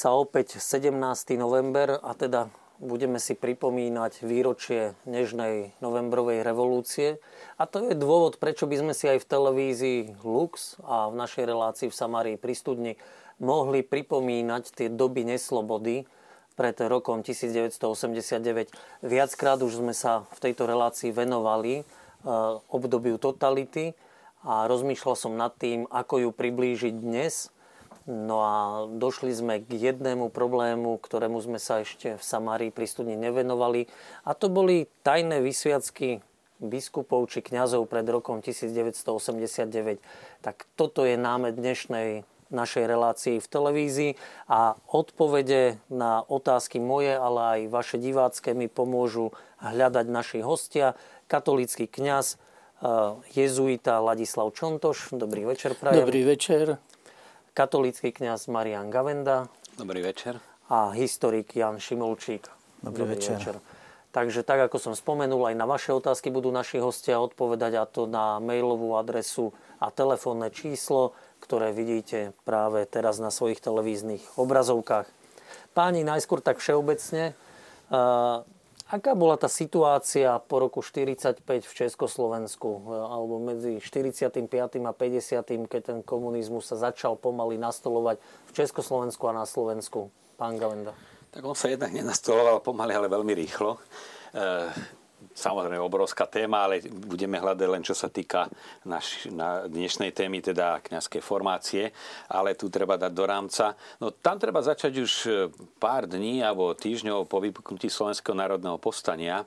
Sa opäť 17. november a teda budeme si pripomínať výročie nežnej novembrovej revolúcie. A to je dôvod, prečo by sme si aj v televízii Lux a v našej relácii v Samárii pri studni mohli pripomínať tie doby neslobody pred rokom 1989. Viackrát už sme sa v tejto relácii venovali e, obdobiu totality a rozmýšľal som nad tým, ako ju priblížiť dnes – No a došli sme k jednému problému, ktorému sme sa ešte v Samárii pri studni nevenovali. A to boli tajné vysviacky biskupov či kňazov pred rokom 1989. Tak toto je náme dnešnej našej relácii v televízii a odpovede na otázky moje, ale aj vaše divácké mi pomôžu hľadať naši hostia. Katolícky kňaz, eh, jezuita Ladislav Čontoš. Dobrý večer, prajem. Dobrý večer katolícky kňaz Marian Gavenda. Dobrý večer. A historik Jan Šimolčík. Dobrý, Dobrý večer. večer. Takže tak, ako som spomenul, aj na vaše otázky budú naši hostia odpovedať a to na mailovú adresu a telefónne číslo, ktoré vidíte práve teraz na svojich televíznych obrazovkách. Páni, najskôr tak všeobecne. Aká bola tá situácia po roku 45 v Československu, alebo medzi 45. a 50. keď ten komunizmus sa začal pomaly nastolovať v Československu a na Slovensku? Pán Gavenda. Tak on sa jednak nenastoloval pomaly, ale veľmi rýchlo. E, samozrejme obrovská téma, ale budeme hľadať len čo sa týka naš, na dnešnej témy, teda kňazské formácie, ale tu treba dať do rámca. No tam treba začať už e, pár dní alebo týždňov po vypuknutí Slovenského národného povstania,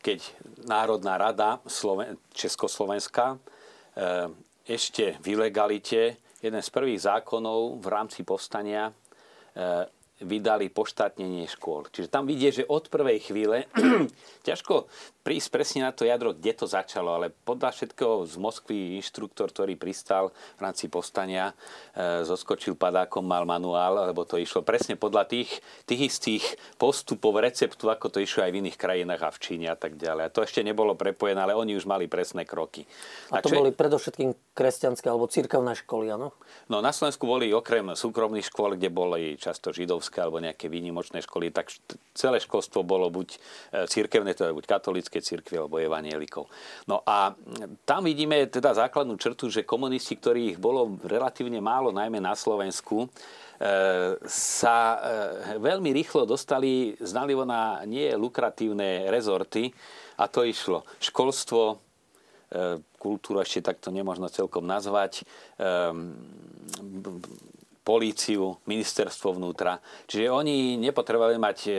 keď Národná rada Sloven- Československa e, ešte v ilegalite jeden z prvých zákonov v rámci povstania e, vydali poštátnenie škôl. Čiže tam vidie, že od prvej chvíle ťažko prísť presne na to jadro, kde to začalo, ale podľa všetkého z Moskvy inštruktor, ktorý pristal v rámci postania, e, zoskočil padákom, mal manuál, lebo to išlo presne podľa tých, tých istých postupov, receptu, ako to išlo aj v iných krajinách a v Číne a tak ďalej. A to ešte nebolo prepojené, ale oni už mali presné kroky. A, a to čo... boli predovšetkým kresťanské alebo církevné školy, áno? No na Slovensku boli okrem súkromných škôl, kde boli často židovské alebo nejaké výnimočné školy, tak celé školstvo bolo buď e, církevné, teda buď katolické, cirkvi alebo evanielikov. No a tam vidíme teda základnú črtu, že komunisti, ktorých bolo relatívne málo, najmä na Slovensku, e, sa e, veľmi rýchlo dostali znalivo na nie lukratívne rezorty a to išlo školstvo, kultúru ešte takto nemožno celkom nazvať, políciu, ministerstvo vnútra. Čiže oni nepotrebovali mať e,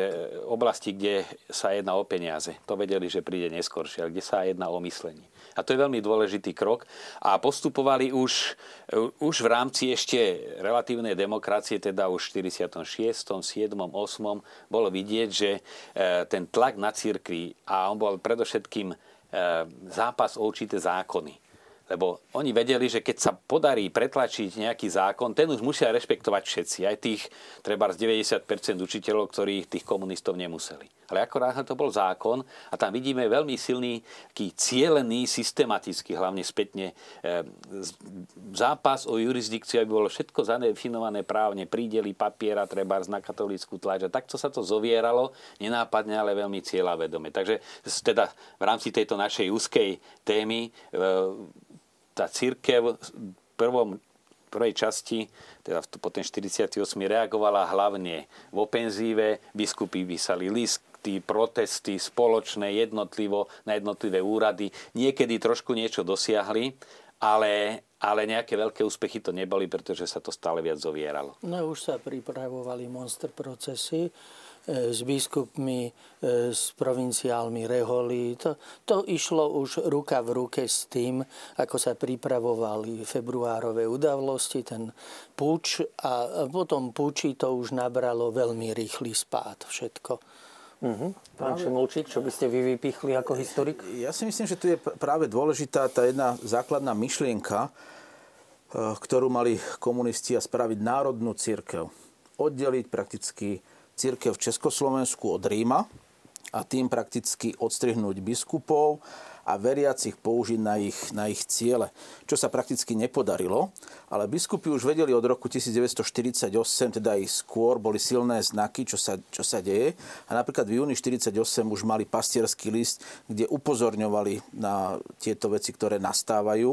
oblasti, kde sa jedná o peniaze. To vedeli, že príde neskôršie, ale kde sa jedná o myslenie. A to je veľmi dôležitý krok. A postupovali už, e, už v rámci ešte relatívnej demokracie, teda už v 46., 7., 8. bolo vidieť, že e, ten tlak na církvi, a on bol predovšetkým zápas o určité zákony lebo oni vedeli, že keď sa podarí pretlačiť nejaký zákon, ten už musia rešpektovať všetci. Aj tých, treba z 90% učiteľov, ktorí tých komunistov nemuseli. Ale akorát to bol zákon a tam vidíme veľmi silný, taký cielený, systematický, hlavne spätne, e, zápas o jurisdikciu, aby bolo všetko zadefinované právne, prídeli papiera, treba na katolícku tlač. A takto sa to zovieralo, nenápadne, ale veľmi cieľavedome. Takže teda v rámci tejto našej úzkej témy e, tá církev v prvom prvej časti, teda po ten 48. reagovala hlavne v ofenzíve, biskupy vysali listy, protesty spoločné, jednotlivo na jednotlivé úrady. Niekedy trošku niečo dosiahli, ale, ale nejaké veľké úspechy to neboli, pretože sa to stále viac zovieralo. No už sa pripravovali monster procesy s biskupmi, e, s provinciálmi Reholi. To, to išlo už ruka v ruke s tým, ako sa pripravovali februárové udavlosti, ten púč a potom púči to už nabralo veľmi rýchly spád všetko. Uh-huh. Pán Šimolčík, čo by ste vy vypichli ako historik? Ja si myslím, že tu je práve dôležitá tá jedna základná myšlienka, e, ktorú mali komunisti a spraviť národnú církev. Oddeliť prakticky církev v Československu od Ríma a tým prakticky odstrihnúť biskupov a veriacich použiť na ich, na ich ciele, čo sa prakticky nepodarilo. Ale biskupy už vedeli od roku 1948, teda aj skôr, boli silné znaky, čo sa, čo sa deje. A napríklad v júni 1948 už mali pastierský list, kde upozorňovali na tieto veci, ktoré nastávajú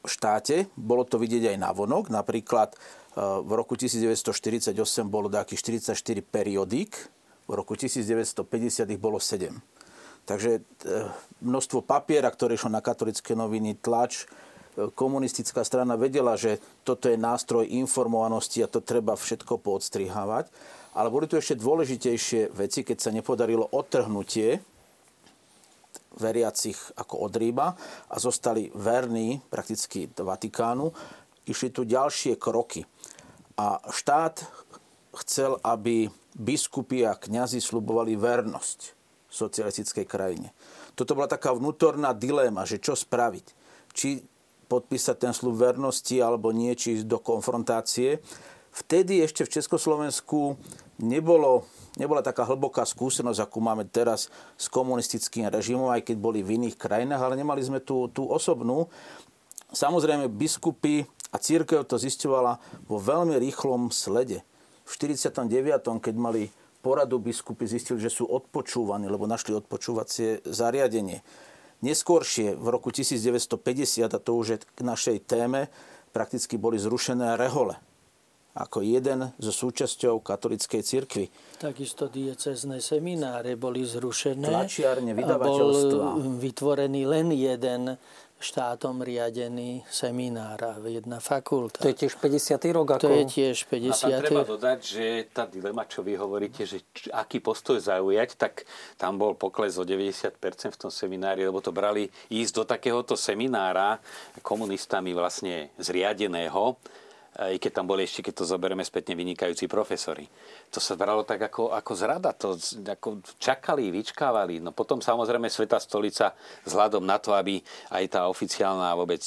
v štáte. Bolo to vidieť aj na vonok. Napríklad v roku 1948 bolo takých 44 periodík, v roku 1950 ich bolo 7. Takže e, množstvo papiera, ktoré išlo na katolické noviny, tlač, komunistická strana vedela, že toto je nástroj informovanosti a to treba všetko poodstrihávať. Ale boli tu ešte dôležitejšie veci, keď sa nepodarilo odtrhnutie veriacich ako od Ríma a zostali verní prakticky Vatikánu. Išli tu ďalšie kroky. A štát chcel, aby biskupy a kňazi slubovali vernosť socialistickej krajine. Toto bola taká vnútorná dilema, že čo spraviť. Či podpísať ten slub vernosti alebo nie, či do konfrontácie. Vtedy ešte v Československu nebolo, nebola taká hlboká skúsenosť, akú máme teraz s komunistickým režimom, aj keď boli v iných krajinách, ale nemali sme tú, tú osobnú. Samozrejme, biskupy a církev to zistovala vo veľmi rýchlom slede. V 49. keď mali poradu biskupy, zistili, že sú odpočúvaní, lebo našli odpočúvacie zariadenie. Neskôršie, v roku 1950, a to už je k našej téme, prakticky boli zrušené rehole ako jeden zo súčasťou katolickej cirkvi. Takisto diecezné semináre boli zrušené. Tlačiarne, vydavateľstva. Bol vytvorený len jeden štátom riadený seminár a jedna fakulta. To je tiež 50. rok? Ako... To je tiež 50. A tam treba dodať, že tá dilema, čo vy hovoríte, že č- aký postoj zaujať, tak tam bol pokles o 90% v tom seminári, lebo to brali ísť do takéhoto seminára komunistami vlastne zriadeného, i keď tam boli ešte, keď to zoberieme spätne, vynikajúci profesori. To sa bralo tak ako, ako zrada, to ako čakali, vyčkávali. No potom samozrejme Sveta stolica vzhľadom na to, aby aj tá oficiálna vôbec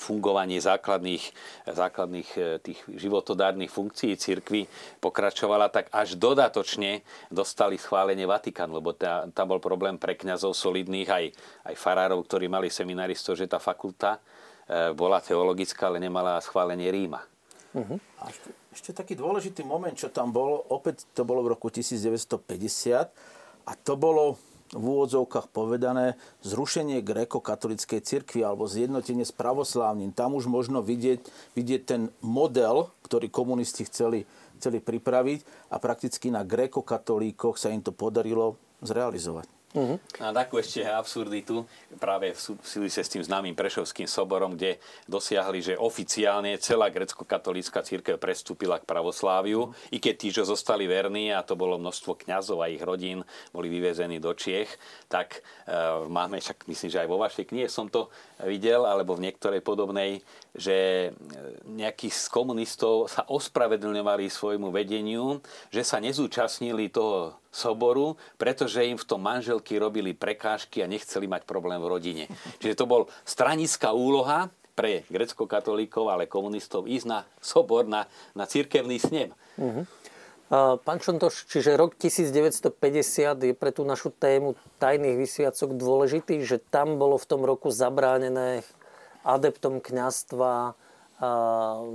fungovanie základných, základných e, tých životodárnych funkcií cirkvy pokračovala, tak až dodatočne dostali schválenie Vatikán, lebo tá, tam bol problém pre kňazov solidných, aj, aj farárov, ktorí mali seminaristov, že tá fakulta bola teologická, ale nemala schválenie Ríma. Uh-huh. A ešte, ešte taký dôležitý moment, čo tam bolo, opäť to bolo v roku 1950 a to bolo v úvodzovkách povedané zrušenie gréko-katolickej cirkvi alebo zjednotenie s pravoslávnym. Tam už možno vidieť, vidieť ten model, ktorý komunisti chceli, chceli pripraviť a prakticky na gréko-katolíkoch sa im to podarilo zrealizovať. Uh-huh. A takú ešte absurditu práve v súvisle s tým známym Prešovským soborom, kde dosiahli, že oficiálne celá grecko-katolícka církev prestúpila k pravosláviu, uh-huh. i keď tí, čo zostali verní, a to bolo množstvo kňazov a ich rodín, boli vyvezení do Čiech, tak e, máme, však myslím, že aj vo vašej knihe som to videl, alebo v niektorej podobnej, že nejakí z komunistov sa ospravedlňovali svojmu vedeniu, že sa nezúčastnili toho soboru, pretože im v tom manželky robili prekážky a nechceli mať problém v rodine. Čiže to bol stranická úloha pre grecko-katolíkov, ale komunistov ísť na sobor, na, na církevný snem. Uh-huh. Pán Čontoš, čiže rok 1950 je pre tú našu tému tajných vysviacok dôležitý, že tam bolo v tom roku zabránené adeptom kňastva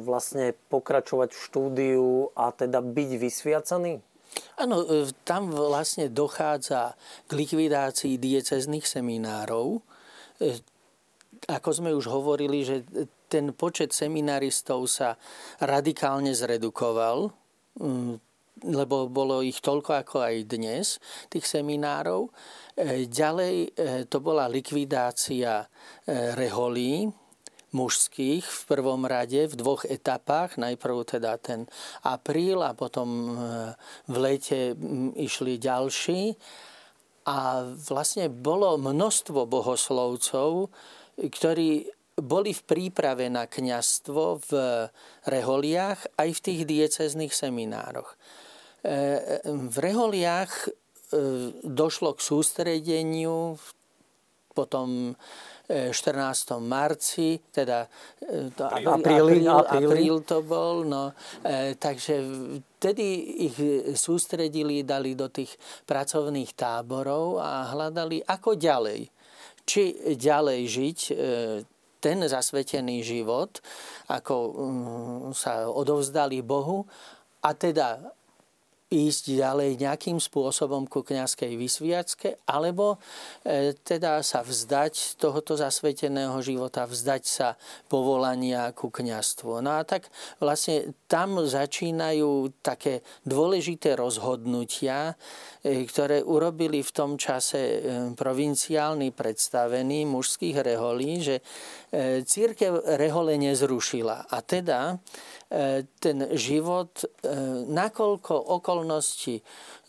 vlastne pokračovať v štúdiu a teda byť vysviacaný? Áno, e, tam vlastne dochádza k likvidácii diecezných seminárov. E, ako sme už hovorili, že ten počet seminaristov sa radikálne zredukoval, mm, lebo bolo ich toľko ako aj dnes, tých seminárov. E, ďalej to bola likvidácia reholí, mužských v prvom rade v dvoch etapách. Najprv teda ten apríl a potom e, v lete išli ďalší. A vlastne bolo množstvo bohoslovcov, ktorí boli v príprave na kňastvo v reholiach aj v tých diecezných seminároch. E, e, v reholiach došlo k sústredeniu, potom 14. marci, teda e, to apríl, apríl, apríl, apríl to bol, no, e, takže vtedy ich sústredili, dali do tých pracovných táborov a hľadali ako ďalej. či ďalej žiť ten zasvetený život, ako mm, sa odovzdali Bohu, a teda ísť ďalej nejakým spôsobom ku kniazkej vysviacke, alebo e, teda sa vzdať tohoto zasveteného života, vzdať sa povolania ku kniazstvu. No a tak vlastne tam začínajú také dôležité rozhodnutia, e, ktoré urobili v tom čase e, provinciálni predstavení mužských reholí, že e, církev rehole nezrušila. A teda ten život, e, nakoľko okolnosti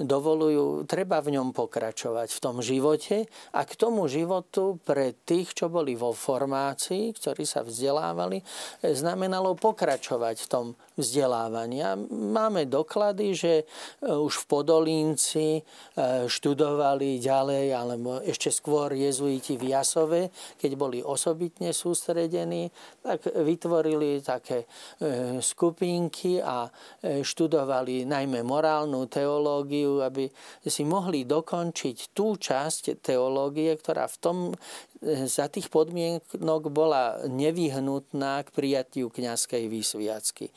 dovolujú, treba v ňom pokračovať v tom živote a k tomu životu pre tých, čo boli vo formácii, ktorí sa vzdelávali, e, znamenalo pokračovať v tom vzdelávaní. A máme doklady, že už v Podolínci študovali ďalej, alebo ešte skôr jezuiti v Jasove, keď boli osobitne sústredení, tak vytvorili také skupinky a e, študovali najmä morálnu teológiu, aby si mohli dokončiť tú časť teológie, ktorá v tom e, za tých podmienok bola nevyhnutná k prijatiu kňazskej výsviacky.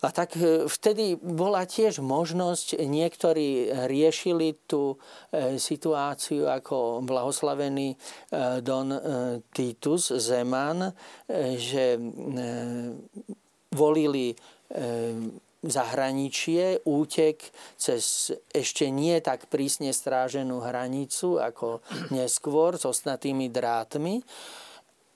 A tak e, vtedy bola tiež možnosť, niektorí riešili tú situáciu ako blahoslavený Don Titus Zeman, že volili zahraničie, útek cez ešte nie tak prísne stráženú hranicu ako neskôr s ostnatými drátmi.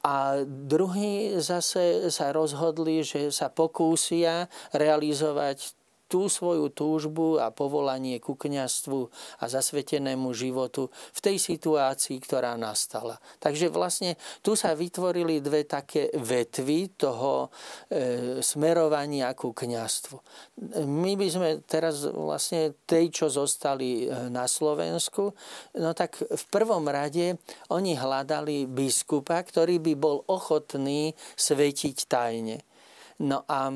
A druhí zase sa rozhodli, že sa pokúsia realizovať tú svoju túžbu a povolanie ku kniastvu a zasvetenému životu v tej situácii, ktorá nastala. Takže vlastne tu sa vytvorili dve také vetvy toho e, smerovania ku kniastvu. My by sme teraz vlastne tej, čo zostali e, na Slovensku, no tak v prvom rade oni hľadali biskupa, ktorý by bol ochotný svetiť tajne. No a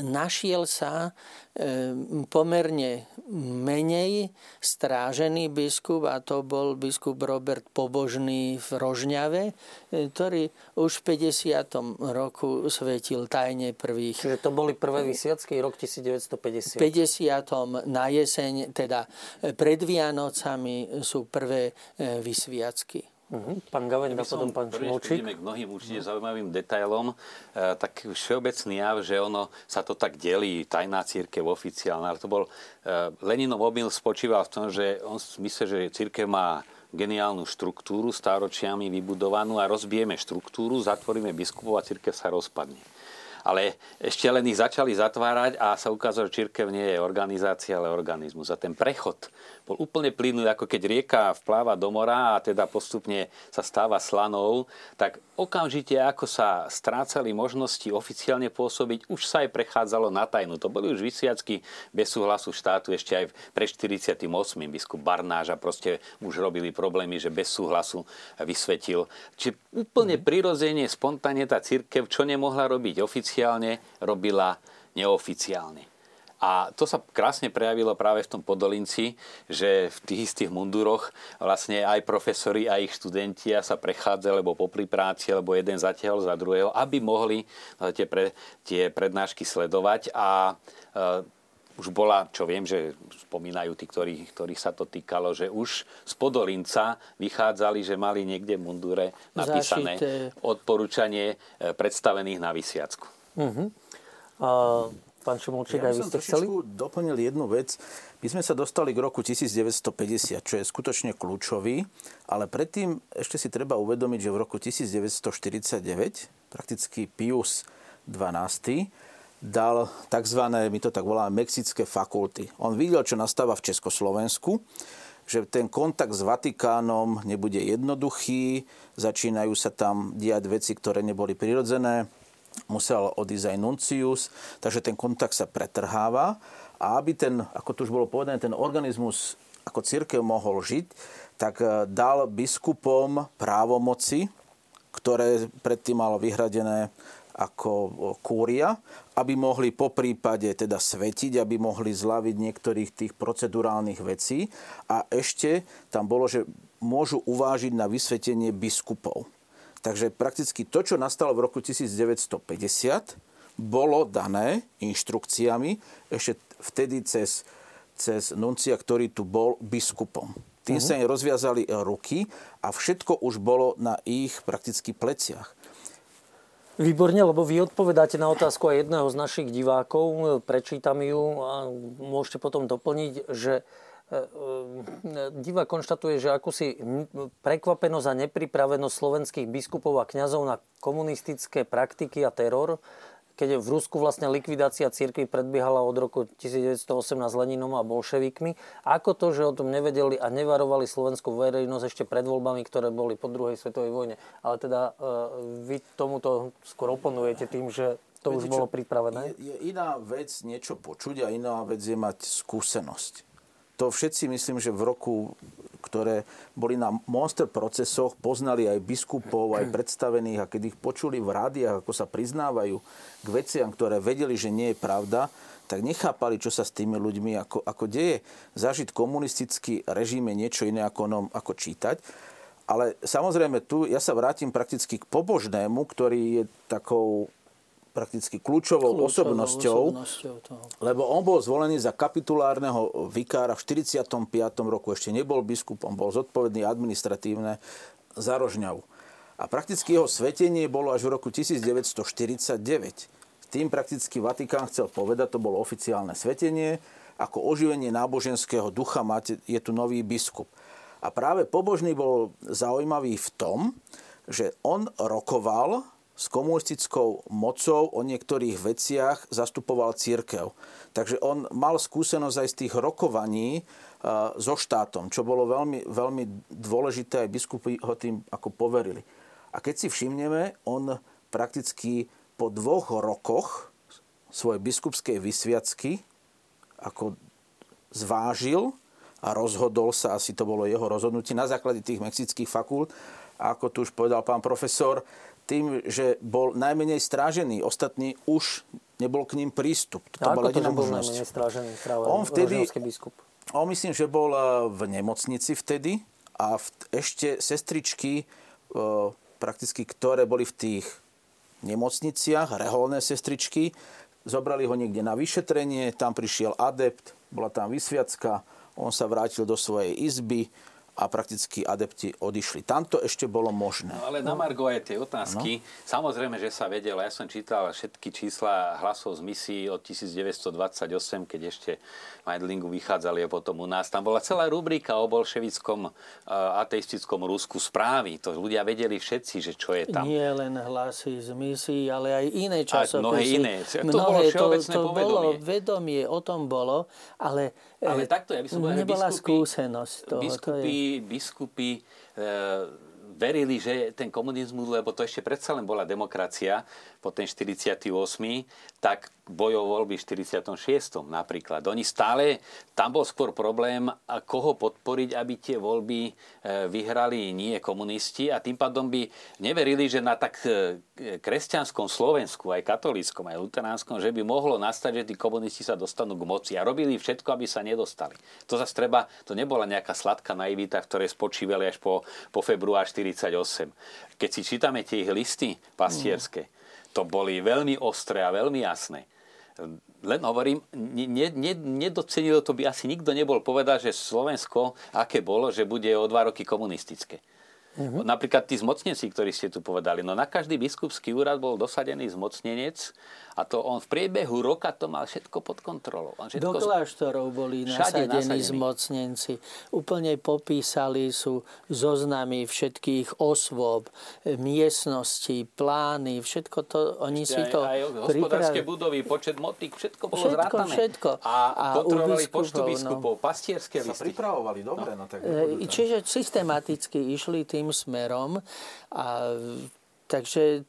našiel sa e, pomerne menej strážený biskup a to bol biskup Robert Pobožný v Rožňave, e, ktorý už v 50. roku svetil tajne prvých. Čiže to boli prvé vysviacky, rok 1950. V 50. na jeseň, teda pred Vianocami sú prvé e, vysviacky. Uh-huh. Pán Gaveň, ja potom pán Šmolčík. k mnohým určite zaujímavým detailom, e, tak všeobecný jav, že ono sa to tak delí, tajná církev, oficiálna, ale to bol, e, Leninov omyl spočíval v tom, že on myslí, že církev má geniálnu štruktúru, stáročiami vybudovanú a rozbijeme štruktúru, zatvoríme biskupov a církev sa rozpadne ale ešte len ich začali zatvárať a sa ukázalo, že církev nie je organizácia, ale organizmus. A ten prechod bol úplne plynulý, ako keď rieka vpláva do mora a teda postupne sa stáva slanou, tak okamžite, ako sa strácali možnosti oficiálne pôsobiť, už sa aj prechádzalo na tajnu. To boli už vysviacky bez súhlasu štátu ešte aj pre 48. biskup Barnáž a proste už robili problémy, že bez súhlasu vysvetil. Čiže úplne prirodzene, spontánne tá církev, čo nemohla robiť oficiálne, robila neoficiálne. A to sa krásne prejavilo práve v tom Podolinci, že v tých istých munduroch vlastne aj profesori, aj ich študenti sa prechádzali, lebo popri práci, alebo jeden zatiaľ za druhého, aby mohli tie, pre, tie prednášky sledovať. A e, už bola, čo viem, že spomínajú tí, ktorí, ktorých sa to týkalo, že už z Podolinca vychádzali, že mali niekde v mundure napísané Zašité. odporúčanie e, predstavených na vysiacku. Uh-huh. A pán Šumolčík, ja aj vy ste chceli? doplnil jednu vec. My sme sa dostali k roku 1950, čo je skutočne kľúčový, ale predtým ešte si treba uvedomiť, že v roku 1949 prakticky Pius XII dal tzv. my to tak voláme, mexické fakulty. On videl, čo nastáva v Československu, že ten kontakt s Vatikánom nebude jednoduchý, začínajú sa tam diať veci, ktoré neboli prirodzené, musel odísť aj nuncius, takže ten kontakt sa pretrháva a aby ten, ako tu už bolo povedané, ten organizmus ako církev mohol žiť, tak e, dal biskupom právomoci, ktoré predtým malo vyhradené ako kúria, aby mohli po prípade teda svetiť, aby mohli zlaviť niektorých tých procedurálnych vecí. A ešte tam bolo, že môžu uvážiť na vysvetenie biskupov. Takže prakticky to, čo nastalo v roku 1950, bolo dané inštrukciami ešte vtedy cez, cez nuncia, ktorý tu bol biskupom. Tým uh-huh. sa im rozviazali ruky a všetko už bolo na ich prakticky pleciach. Výborne, lebo vy odpovedáte na otázku aj jedného z našich divákov, prečítam ju a môžete potom doplniť, že E, e, Diva konštatuje, že akúsi prekvapenosť a nepripravenosť slovenských biskupov a kňazov na komunistické praktiky a teror, keď v Rusku vlastne likvidácia cirkvi predbiehala od roku 1918 Leninom a bolševikmi. Ako to, že o tom nevedeli a nevarovali slovenskú verejnosť ešte pred voľbami, ktoré boli po druhej svetovej vojne. Ale teda e, vy tomuto skôr oponujete tým, že to Viete už bolo pripravené? Je, je iná vec niečo počuť a iná vec je mať skúsenosť to všetci myslím, že v roku, ktoré boli na monster procesoch, poznali aj biskupov, aj predstavených a keď ich počuli v rádiách, ako sa priznávajú k veciam, ktoré vedeli, že nie je pravda, tak nechápali, čo sa s tými ľuďmi ako, ako deje. Zažiť komunistický režim je niečo iné ako, no, ako čítať. Ale samozrejme tu ja sa vrátim prakticky k pobožnému, ktorý je takou prakticky kľúčovou, kľúčovou osobnosťou, osobnosťou lebo on bol zvolený za kapitulárneho vikára v 45. roku, ešte nebol biskupom, bol zodpovedný administratívne za Rožňavu. A prakticky jeho svetenie bolo až v roku 1949. Tým prakticky Vatikán chcel povedať, to bolo oficiálne svetenie, ako oživenie náboženského ducha máte, je tu nový biskup. A práve pobožný bol zaujímavý v tom, že on rokoval s komunistickou mocou o niektorých veciach zastupoval církev. Takže on mal skúsenosť aj z tých rokovaní e, so štátom, čo bolo veľmi, veľmi dôležité, aj biskupy ho tým ako poverili. A keď si všimneme, on prakticky po dvoch rokoch svojej biskupskej vysviacky ako zvážil a rozhodol sa, asi to bolo jeho rozhodnutie na základe tých mexických fakult, ako tu už povedal pán profesor, tým, že bol najmenej strážený. Ostatní už nebol k ním prístup. To bola jediná možnosť. Najmenej strážený práve on vtedy, biskup? On myslím, že bol eh, v nemocnici vtedy a v, ešte sestričky, e, prakticky, ktoré boli v tých nemocniciach, reholné sestričky, zobrali ho niekde na vyšetrenie, tam prišiel adept, bola tam vysviacka, on sa vrátil do svojej izby, a prakticky adepti odišli. Tam to ešte bolo možné. No, ale na Margo aj tie otázky, no. samozrejme, že sa vedelo, ja som čítal všetky čísla hlasov z misií od 1928, keď ešte Meidlingu vychádzali a potom u nás. Tam bola celá rubrika o bolševickom uh, ateistickom Rusku správy. To ľudia vedeli všetci, že čo je tam. Nie len hlasy z misií, ale aj iné časopisy. Aj mnohé iné. To mnohé, bolo to, to bolo vedomie, o tom bolo, ale ale takto, ja by som povedal, nebola biskupy, skúsenosť toho. Biskupy, to je... biskupy e, verili, že ten komunizmus, lebo to ešte predsa len bola demokracia, po ten 48., tak bojov voľby v 46. napríklad. Oni stále, tam bol skôr problém, koho podporiť, aby tie voľby e, vyhrali nie komunisti a tým pádom by neverili, že na tak e, kresťanskom Slovensku, aj katolíckom, aj luteránskom, že by mohlo nastať, že tí komunisti sa dostanú k moci a robili všetko, aby sa nedostali. To zase treba, to nebola nejaká sladká naivita, ktoré spočívali až po, po február 48. Keď si čítame tie ich listy pastierské, to boli veľmi ostré a veľmi jasné len hovorím, ne, ne, nedocenilo to by asi nikto nebol povedať, že Slovensko, aké bolo, že bude o dva roky komunistické. Uh-huh. Napríklad tí zmocnenci, ktorí ste tu povedali. No na každý biskupský úrad bol dosadený zmocnenec a to on v priebehu roka to mal všetko pod kontrolou. On všetko... Do kláštorov boli nasadení, nasadení zmocnenci. Úplne popísali sú zoznamy všetkých osôb, miestnosti, plány, všetko to, oni Ešte si to aj, aj hospodárske budovy, počet motík, všetko bolo všetko, zrátané. Všetko. A, a kontrolovali počtu no. biskupov, no. pastierské listy. Sa pripravovali, dobre. No. No, tak e, Čiže systematicky išli tým smerom. A takže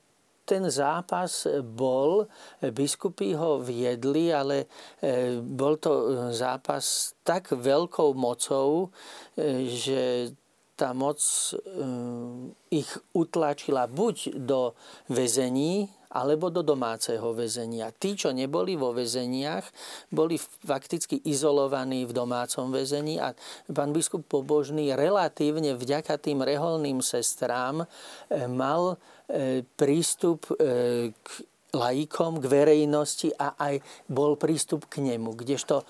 ten zápas bol, biskupy ho viedli, ale e, bol to zápas tak veľkou mocou, e, že tá moc e, ich utlačila buď do väzení, alebo do domáceho väzenia. Tí, čo neboli vo väzeniach, boli fakticky izolovaní v domácom väzení a pán biskup Pobožný relatívne vďaka tým reholným sestrám e, mal e, prístup e, k laikom, k verejnosti a aj bol prístup k nemu, kdežto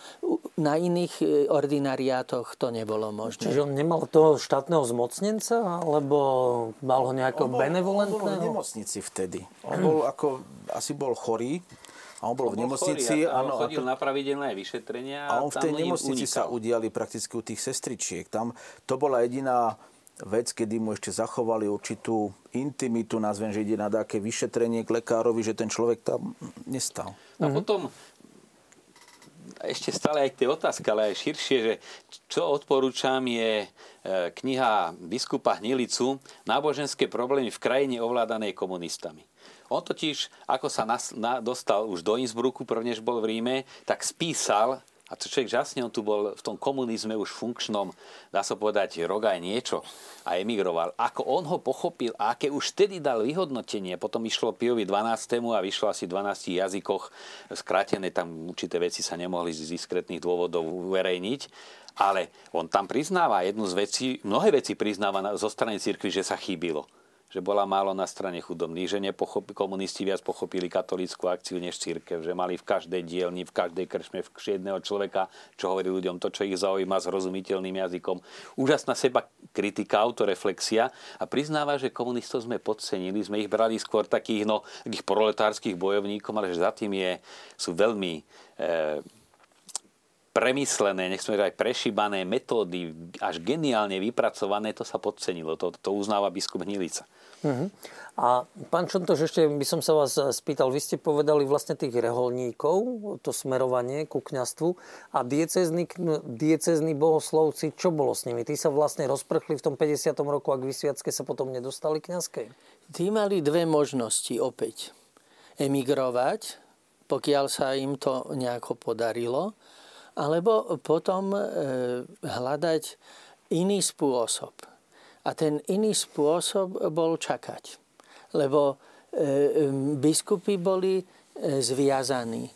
na iných e, ordinariátoch to nebolo možné. Čiže on nemal toho štátneho zmocnenca, alebo mal ho nejako on bol, benevolentného? On bol v nemocnici vtedy. On bol ako, asi bol chorý, a on bol on v nemocnici. Chorý, a, áno, on chodil a to, na pravidelné vyšetrenia. A on v tej nemocnici unikal. sa udiali prakticky u tých sestričiek. Tam to bola jediná vec, kedy mu ešte zachovali určitú intimitu, nazvem, že ide na také vyšetrenie k lekárovi, že ten človek tam nestal. A potom ešte stále aj k tej otázke, ale aj širšie, že čo odporúčam je e, kniha biskupa Hnilicu Náboženské problémy v krajine ovládanej komunistami. On totiž, ako sa nas, na, dostal už do Innsbrucku, prvnež bol v Ríme, tak spísal a to človek žasne, on tu bol v tom komunizme už funkčnom, dá sa povedať, rok aj niečo a emigroval. Ako on ho pochopil a aké už vtedy dal vyhodnotenie, potom išlo Piovi 12. a vyšlo asi v 12 jazykoch skrátené, tam určité veci sa nemohli z diskrétnych dôvodov uverejniť, ale on tam priznáva jednu z vecí, mnohé veci priznáva zo strany cirkvi, že sa chýbilo že bola málo na strane chudobných, že nepochopi, komunisti viac pochopili katolícku akciu než církev, že mali v každej dielni, v každej krčme v jedného človeka, čo hovorí ľuďom to, čo ich zaujíma zrozumiteľným jazykom. Úžasná seba kritika, autoreflexia a priznáva, že komunistov sme podcenili, sme ich brali skôr takých, no, takých proletárskych bojovníkov, ale že za tým je, sú veľmi e, premyslené, nech sme aj prešíbané metódy, až geniálne vypracované, to sa podcenilo. To, to uznáva biskup Hnilica. Uh-huh. A pán Čontoš, ešte by som sa vás spýtal, vy ste povedali vlastne tých reholníkov, to smerovanie ku kňastvu a diecezní, diecezní bohoslovci, čo bolo s nimi? Tí sa vlastne rozprchli v tom 50. roku a k vysviacke sa potom nedostali kňazkej? Tí mali dve možnosti opäť. Emigrovať, pokiaľ sa im to nejako podarilo, alebo potom e, hľadať iný spôsob. A ten iný spôsob bol čakať. Lebo e, biskupy boli e, zviazaní.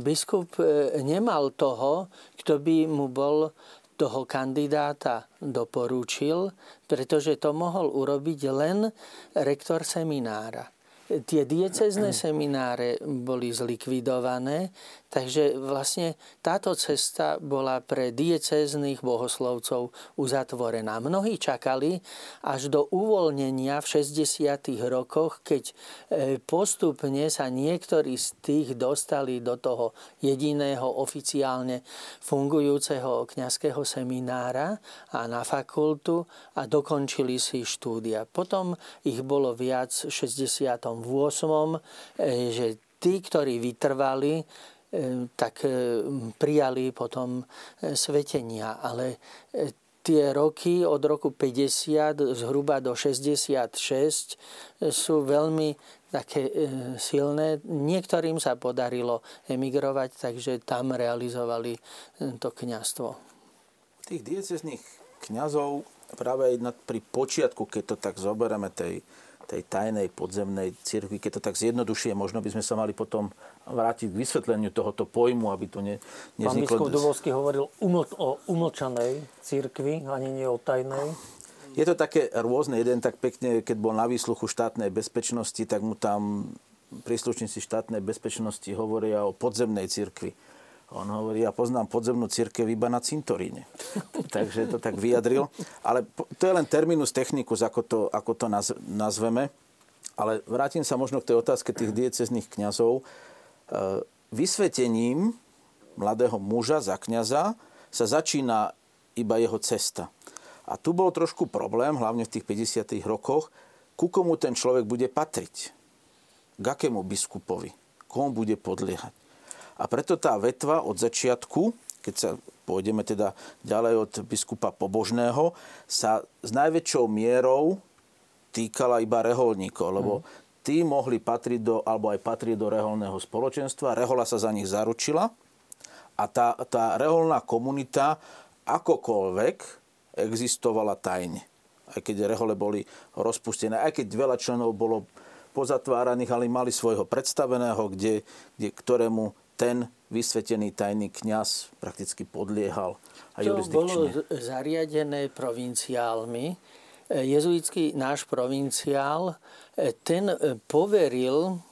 Biskup nemal toho, kto by mu bol toho kandidáta doporučil, pretože to mohol urobiť len rektor seminára. Tie diecezne semináre boli zlikvidované Takže vlastne táto cesta bola pre diecéznych bohoslovcov uzatvorená. Mnohí čakali až do uvoľnenia v 60. rokoch, keď e, postupne sa niektorí z tých dostali do toho jediného oficiálne fungujúceho kňazského seminára a na fakultu a dokončili si štúdia. Potom ich bolo viac v 68. E, že tí, ktorí vytrvali, tak prijali potom e, svetenia. Ale e, tie roky od roku 50 zhruba do 66 e, sú veľmi také silné. Niektorým sa podarilo emigrovať, takže tam realizovali to kňastvo. Tých diecezných kňazov práve pri počiatku, keď to tak zoberieme tej tej tajnej podzemnej cirkvi, keď to tak zjednodušie, možno by sme sa mali potom vrátiť k vysvetleniu tohoto pojmu, aby to ne, nevzniklo... Pán biskup Dubovský hovoril uml- o umlčanej cirkvi, ani nie o tajnej. Je to také rôzne. Jeden tak pekne, keď bol na výsluchu štátnej bezpečnosti, tak mu tam príslušníci štátnej bezpečnosti hovoria o podzemnej cirkvi. On hovorí, ja poznám podzemnú církev iba na cintoríne. Takže to tak vyjadril. Ale to je len terminus technicus, ako to, ako to nazveme. Ale vrátim sa možno k tej otázke tých diecezných kňazov. E, vysvetením mladého muža za kňaza sa začína iba jeho cesta. A tu bol trošku problém, hlavne v tých 50. rokoch, ku komu ten človek bude patriť. K akému biskupovi. Komu bude podliehať. A preto tá vetva od začiatku, keď sa pôjdeme teda ďalej od biskupa Pobožného, sa s najväčšou mierou týkala iba reholníkov, lebo mhm. Tí mohli patriť do, alebo aj patriť do reholného spoločenstva. Rehola sa za nich zaručila a tá, tá reholná komunita akokoľvek existovala tajne. Aj keď rehole boli rozpustené, aj keď veľa členov bolo pozatváraných, ale mali svojho predstaveného, kde, kde, ktorému ten vysvetený tajný kňaz prakticky podliehal a to bolo zariadené provinciálmi. Jezuitský náš provinciál, e, ten e, poveril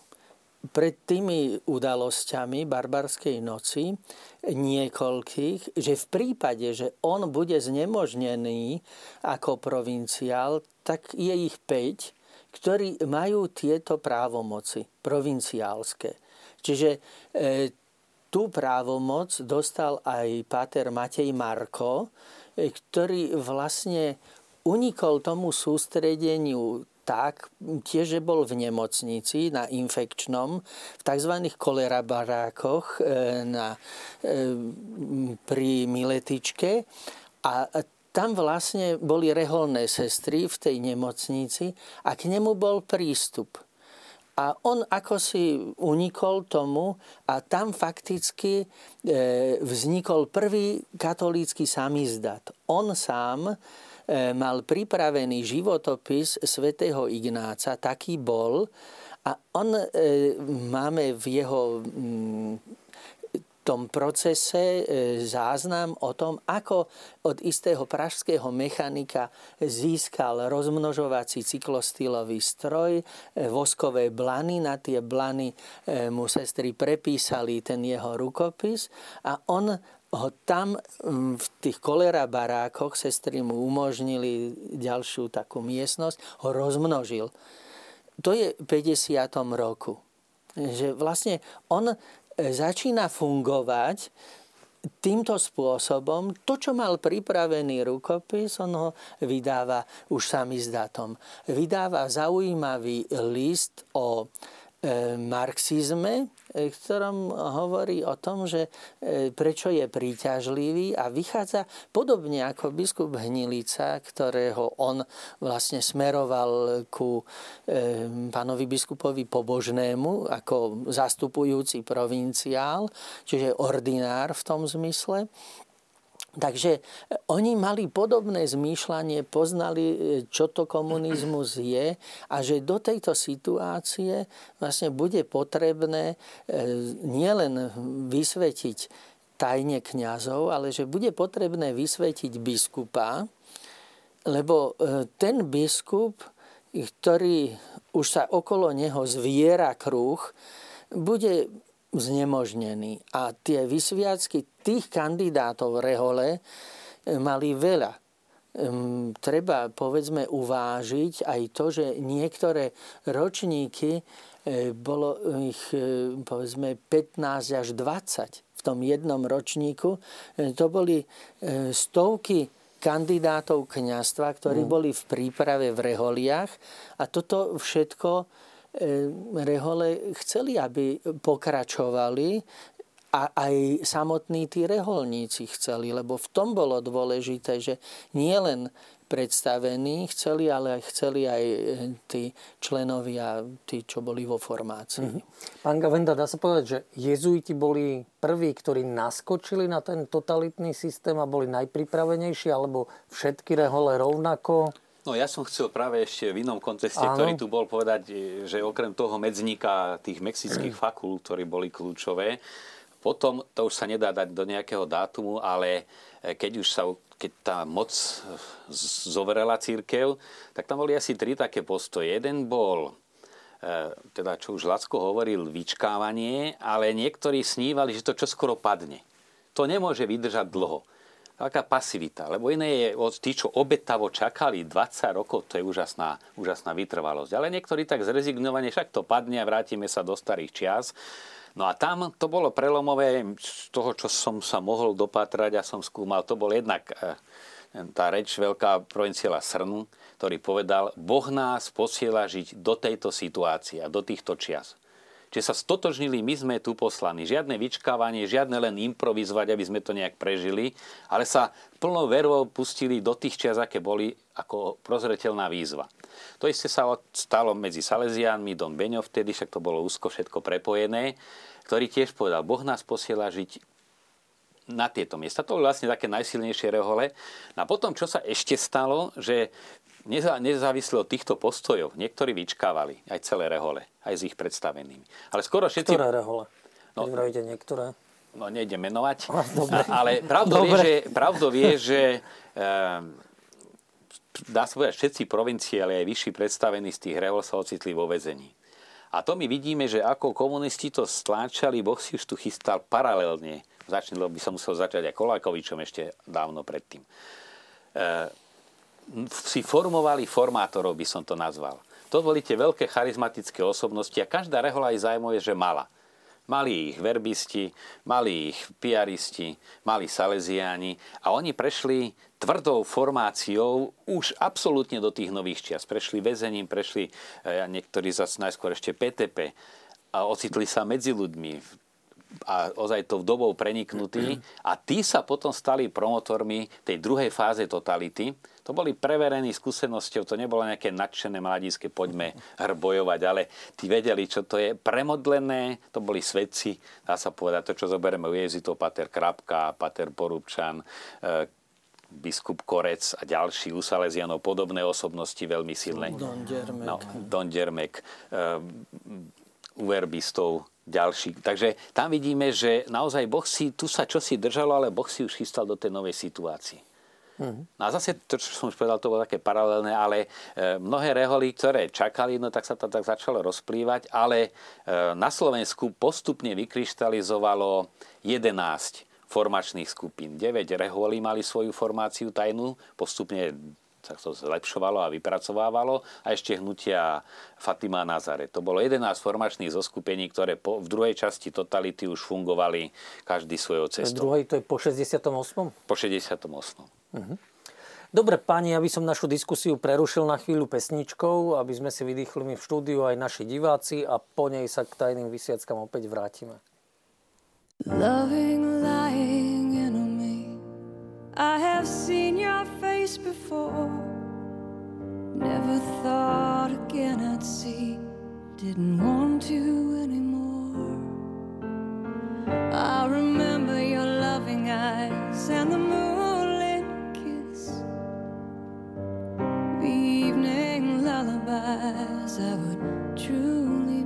pred tými udalosťami barbarskej noci niekoľkých, že v prípade, že on bude znemožnený ako provinciál, tak je ich 5, ktorí majú tieto právomoci provinciálske. Čiže e, tú právomoc dostal aj páter Matej Marko, e, ktorý vlastne unikol tomu sústredeniu tak, tiež bol v nemocnici na infekčnom, v tzv. kolerabarákoch e, na, e, pri Miletičke a tam vlastne boli reholné sestry v tej nemocnici a k nemu bol prístup. A on ako si unikol tomu a tam fakticky e, vznikol prvý katolícky samizdat. On sám mal pripravený životopis svätého Ignáca, taký bol, a on e, máme v jeho mm, tom procese e, záznam o tom, ako od istého pražského mechanika získal rozmnožovací cyklostylový stroj, voskové blany, na tie blany mu sestry prepísali ten jeho rukopis. A on ho tam mm, v tých kolera barákoch sestry mu umožnili ďalšiu takú miestnosť, ho rozmnožil. To je v 50. roku. Že vlastne on e, začína fungovať týmto spôsobom. To, čo mal pripravený rukopis, on ho vydáva už samizdatom. Vydáva zaujímavý list o marxizme, v ktorom hovorí o tom, že e, prečo je príťažlivý a vychádza podobne ako biskup Hnilica, ktorého on vlastne smeroval ku e, pánovi biskupovi Pobožnému ako zastupujúci provinciál, čiže ordinár v tom zmysle. Takže e, oni mali podobné zmýšľanie, poznali, e, čo to komunizmus je a že do tejto situácie vlastne bude potrebné e, nielen vysvetiť tajne kňazov, ale že bude potrebné vysvetiť biskupa, lebo ten biskup, ktorý už sa okolo neho zviera kruh, bude znemožnený. A tie vysviacky tých kandidátov Rehole eh, mali veľa. Treba, povedzme, uvážiť aj to, že niektoré ročníky eh, bolo ich, eh, povedzme, 15 až 20 v tom jednom ročníku. To boli stovky kandidátov kňastva, ktorí mm. boli v príprave v reholiach a toto všetko rehole chceli, aby pokračovali a aj samotní tí reholníci chceli, lebo v tom bolo dôležité, že nie len predstavení chceli, ale chceli aj e, tí členovia, tí, čo boli vo formácii. Mm-hmm. Pán Gavenda, dá sa povedať, že jezuiti boli prví, ktorí naskočili na ten totalitný systém a boli najpripravenejší, alebo všetky rehole rovnako? No ja som chcel práve ešte v inom kontexte, Áno. ktorý tu bol povedať, že okrem toho medzníka tých mexických fakult, ktorí boli kľúčové, potom to už sa nedá dať do nejakého dátumu, ale e, keď už sa keď tá moc zoverela církev, tak tam boli asi tri také postoje. Jeden bol, e, teda čo už Lacko hovoril, vyčkávanie, ale niektorí snívali, že to čoskoro padne. To nemôže vydržať dlho taká pasivita. Lebo iné je, tí, čo obetavo čakali 20 rokov, to je úžasná, úžasná vytrvalosť. Ale niektorí tak zrezignovane, však to padne a vrátime sa do starých čias. No a tam to bolo prelomové z toho, čo som sa mohol dopatrať a som skúmal. To bol jednak eh, tá reč veľká provinciála Srn, ktorý povedal, Boh nás posiela žiť do tejto situácie a do týchto čias že sa stotožnili, my sme tu poslaní. Žiadne vyčkávanie, žiadne len improvizovať, aby sme to nejak prežili, ale sa plnou vervou pustili do tých čias, aké boli ako prozretelná výzva. To isté sa stalo medzi Salesiánmi, Don Beňo vtedy, však to bolo úzko všetko prepojené, ktorý tiež povedal, Boh nás posiela žiť na tieto miesta. To boli vlastne také najsilnejšie rehole. No a potom, čo sa ešte stalo, že nezávisle od týchto postojov, niektorí vyčkávali aj celé rehole, aj s ich predstavenými. Ale skoro všetci... Ktoré rehole? No, Keď niektoré? No, nejdem menovať. Dobre. Ale pravdou je, že, pravdou je, že dá sa povedať, všetci provincie, ale aj vyšší predstavení z tých rehol sa ocitli vo vezení. A to my vidíme, že ako komunisti to stláčali, Boh si už tu chystal paralelne. Začne, lebo by som musel začať aj Kolákovičom ešte dávno predtým. E, si formovali formátorov, by som to nazval. To boli tie veľké charizmatické osobnosti a každá rehola aj zájmuje, že mala. Mali ich verbisti, mali ich piaristi, mali salesiáni a oni prešli tvrdou formáciou už absolútne do tých nových čias. Prešli väzením, prešli e, niektorí zase najskôr ešte PTP a ocitli sa medzi ľuďmi a ozaj to dobou preniknutí a tí sa potom stali promotormi tej druhej fáze totality. To boli preverení skúsenosťou, to nebolo nejaké nadšené mladíske, poďme hrbojovať, ale tí vedeli, čo to je premodlené, to boli svedci, dá sa povedať, to, čo zoberieme u jezitov, Pater Krapka, Pater Porúbčan, e, biskup Korec a ďalší u Salesianov podobné osobnosti veľmi silné. Don Diermek. No, Don Diermek. Uh, u verbistov ďalší. Takže tam vidíme, že naozaj Boh si, tu sa čosi držalo, ale Boh si už chystal do tej novej situácii. Mm. No a zase to, čo som už povedal, to bolo také paralelné, ale e, mnohé reholy, ktoré čakali, no tak sa to tak začalo rozplývať, ale e, na Slovensku postupne vykryštalizovalo 11 formačných skupín. 9 reholí mali svoju formáciu tajnú, postupne sa to zlepšovalo a vypracovávalo a ešte hnutia Fatima Nazare. To bolo 11 formačných zoskupení, ktoré po, v druhej časti totality už fungovali každý svojou cestou. V druhej to je po 68. Po 68. Uh-huh. Dobre, páni, aby som našu diskusiu prerušil na chvíľu pesničkou, aby sme si vydýchli my v štúdiu aj naši diváci a po nej sa k tajným vysiackam opäť vrátime. Loving, enemy I have seen your face before. Never thought again I'd see. Didn't want to anymore. I remember your loving eyes And the moonlit kiss. The evening lullabies I would truly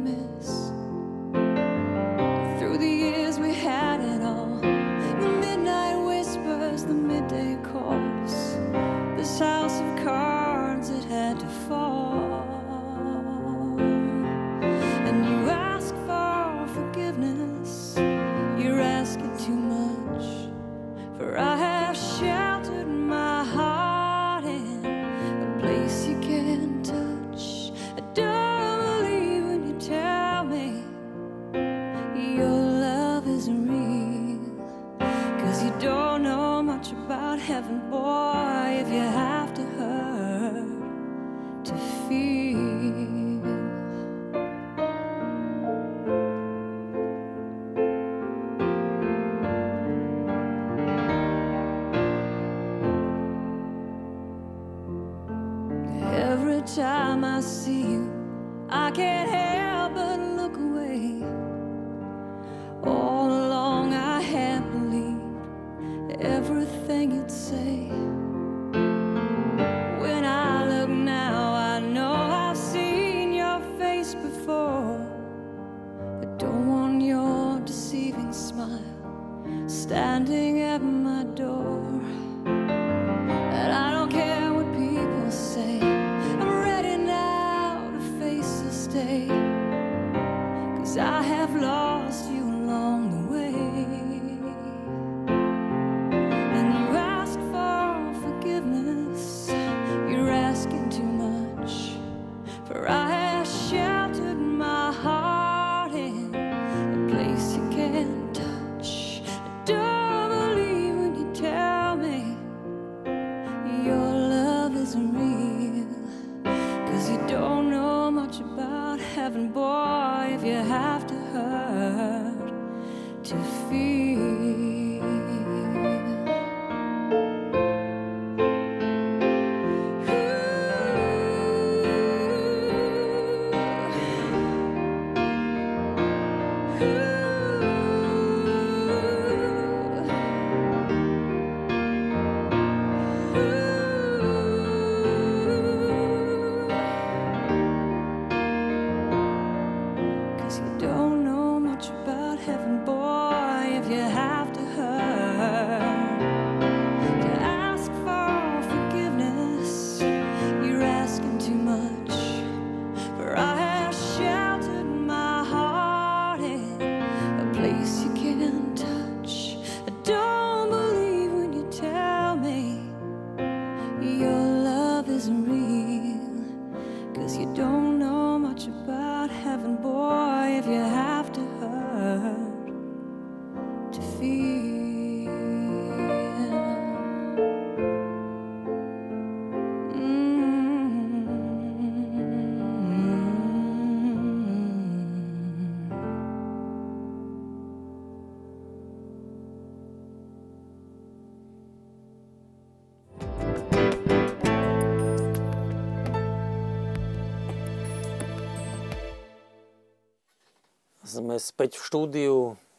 Sme späť v štúdiu,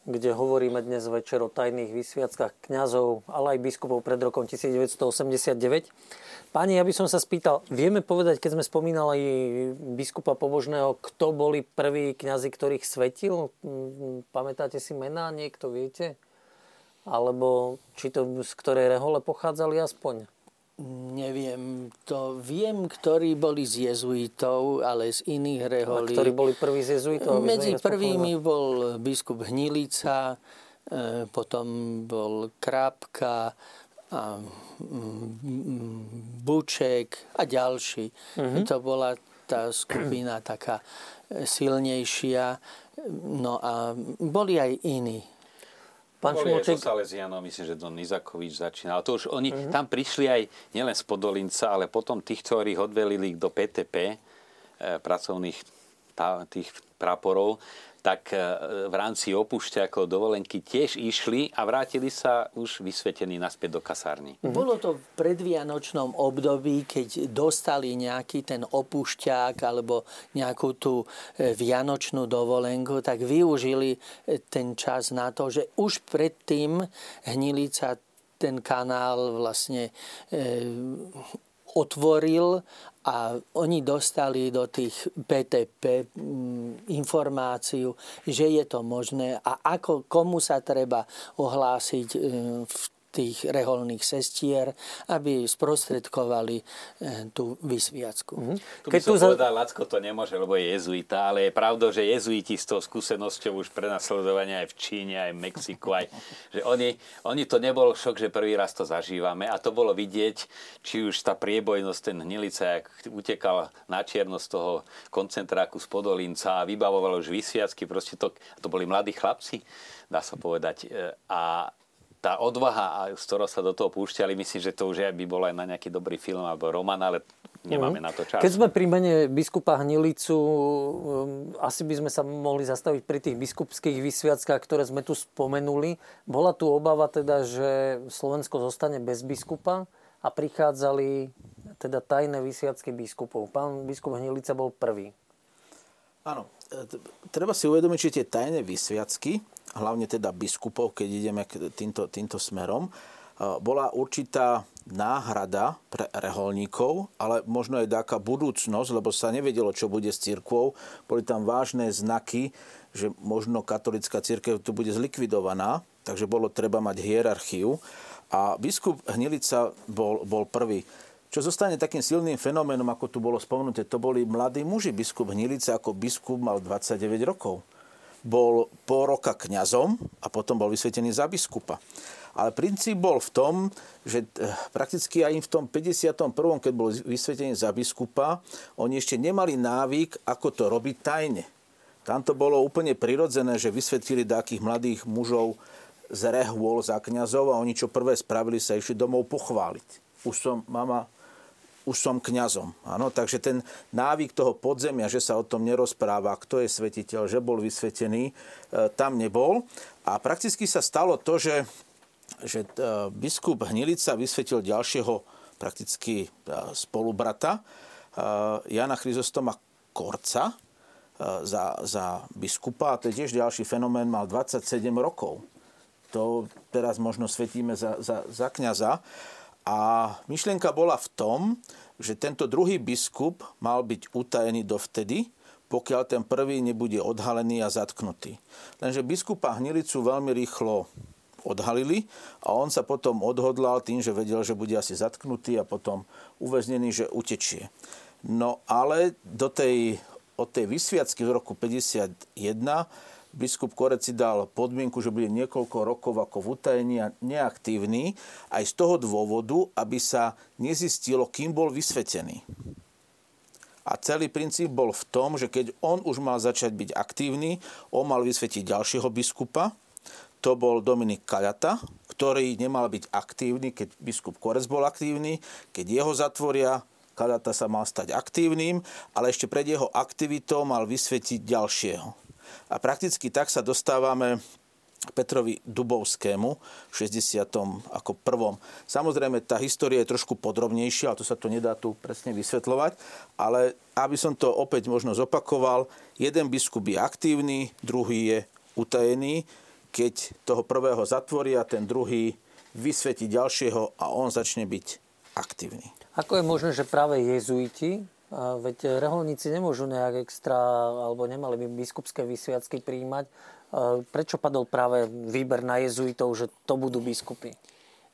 kde hovoríme dnes večer o tajných vysviackách kňazov, ale aj biskupov pred rokom 1989. Páni, ja by som sa spýtal, vieme povedať, keď sme spomínali biskupa pobožného, kto boli prví kňazi, ktorých svetil? Pamätáte si mená, niekto viete? Alebo či to z ktorej rehole pochádzali aspoň? Neviem, to viem, ktorí boli z jezuitov, ale z iných A reholí. ktorí boli prví z jezuitov? Medzi prvými bol biskup Hnilica, e, potom bol Krápka, a Buček a ďalší. Mhm. To bola tá skupina taká silnejšia. No a boli aj iní. Pán Šimoček, so Salesianom, myslím, že Don Nizakovič začínal. To už oni tam prišli aj nielen z Podolinca, ale potom tých, ktorých odvelili do PTP, e, pracovných tá, tých praporov, tak e, v rámci opúšťakov dovolenky tiež išli a vrátili sa už vysvetení naspäť do kasárny. Bolo to v predvianočnom období, keď dostali nejaký ten opušťák alebo nejakú tú e, vianočnú dovolenku, tak využili e, ten čas na to, že už predtým Hnilica ten kanál vlastne e, otvoril a oni dostali do tých PTP mm, informáciu, že je to možné a ako, komu sa treba ohlásiť e, v tých reholných sestier, aby sprostredkovali e, tú vysviacku. Tu by Keď som tu za- povedal, Lacko to nemôže, lebo je jezuita, ale je pravda, že jezuiti s tou skúsenosťou už prenasledovania aj v Číne, aj v Mexiku, aj, že oni, oni to nebol šok, že prvý raz to zažívame a to bolo vidieť, či už tá priebojnosť, ten hnilica, jak utekal na čierno z toho koncentráku z Podolinca a vybavoval už vysviacky, proste to, to boli mladí chlapci, dá sa povedať. E, A tá odvaha, a z ktorou sa do toho púšťali, myslím, že to už by bolo aj na nejaký dobrý film alebo román, ale nemáme na to čas. Keď sme pri mene biskupa Hnilicu, um, asi by sme sa mohli zastaviť pri tých biskupských vysviackách, ktoré sme tu spomenuli. Bola tu obava teda, že Slovensko zostane bez biskupa a prichádzali teda tajné vysviacky biskupov. Pán biskup Hnilica bol prvý. Áno, e, treba si uvedomiť, že tie tajné vysviacky, hlavne teda biskupov, keď ideme k týmto, týmto smerom, bola určitá náhrada pre reholníkov, ale možno aj taká budúcnosť, lebo sa nevedelo, čo bude s církvou. Boli tam vážne znaky, že možno katolická církev tu bude zlikvidovaná, takže bolo treba mať hierarchiu. A biskup Hnilica bol, bol prvý. Čo zostane takým silným fenoménom, ako tu bolo spomenuté, to boli mladí muži. Biskup Hnilica ako biskup mal 29 rokov. Bol pol roka kňazom a potom bol vysvetený za biskupa. Ale princíp bol v tom, že eh, prakticky aj v tom 51., keď bol vysvetený za biskupa, oni ešte nemali návyk, ako to robiť tajne. Tam to bolo úplne prirodzené, že vysvetlili takých mladých mužov z rehôl za kňazov a oni čo prvé spravili, sa išli domov pochváliť. Už som, mama, už som kňazom. Áno, takže ten návyk toho podzemia, že sa o tom nerozpráva, kto je svetiteľ, že bol vysvetený, e, tam nebol. A prakticky sa stalo to, že, že e, biskup Hnilica vysvetil ďalšieho prakticky e, spolubrata, Jana Chryzostoma Korca, za, za biskupa. A to je tiež ďalší fenomén, mal 27 rokov. To teraz možno svetíme za, za, za kniaza. A myšlienka bola v tom, že tento druhý biskup mal byť utajený dovtedy, pokiaľ ten prvý nebude odhalený a zatknutý. Lenže biskupa Hnilicu veľmi rýchlo odhalili a on sa potom odhodlal tým, že vedel, že bude asi zatknutý a potom uväznený, že utečie. No ale do tej, od tej vysviacky z roku 51 biskup Korec si dal podmienku, že bude niekoľko rokov ako v utajení a neaktívny, aj z toho dôvodu, aby sa nezistilo, kým bol vysvetený. A celý princíp bol v tom, že keď on už mal začať byť aktívny, on mal vysvetiť ďalšieho biskupa, to bol Dominik Kaľata, ktorý nemal byť aktívny, keď biskup Korec bol aktívny, keď jeho zatvoria, Kaľata sa mal stať aktívnym, ale ešte pred jeho aktivitou mal vysvetiť ďalšieho. A prakticky tak sa dostávame Petrovi Dubovskému v 60. ako prvom. Samozrejme, tá história je trošku podrobnejšia, ale to sa to nedá tu presne vysvetľovať. Ale aby som to opäť možno zopakoval, jeden biskup je aktívny, druhý je utajený keď toho prvého zatvoria, ten druhý vysvetí ďalšieho a on začne byť aktívny. Ako je možné, že práve jezuiti, veď reholníci nemôžu nejak extra, alebo nemali by biskupské vysviacky príjmať, prečo padol práve výber na jezuitov, že to budú biskupy?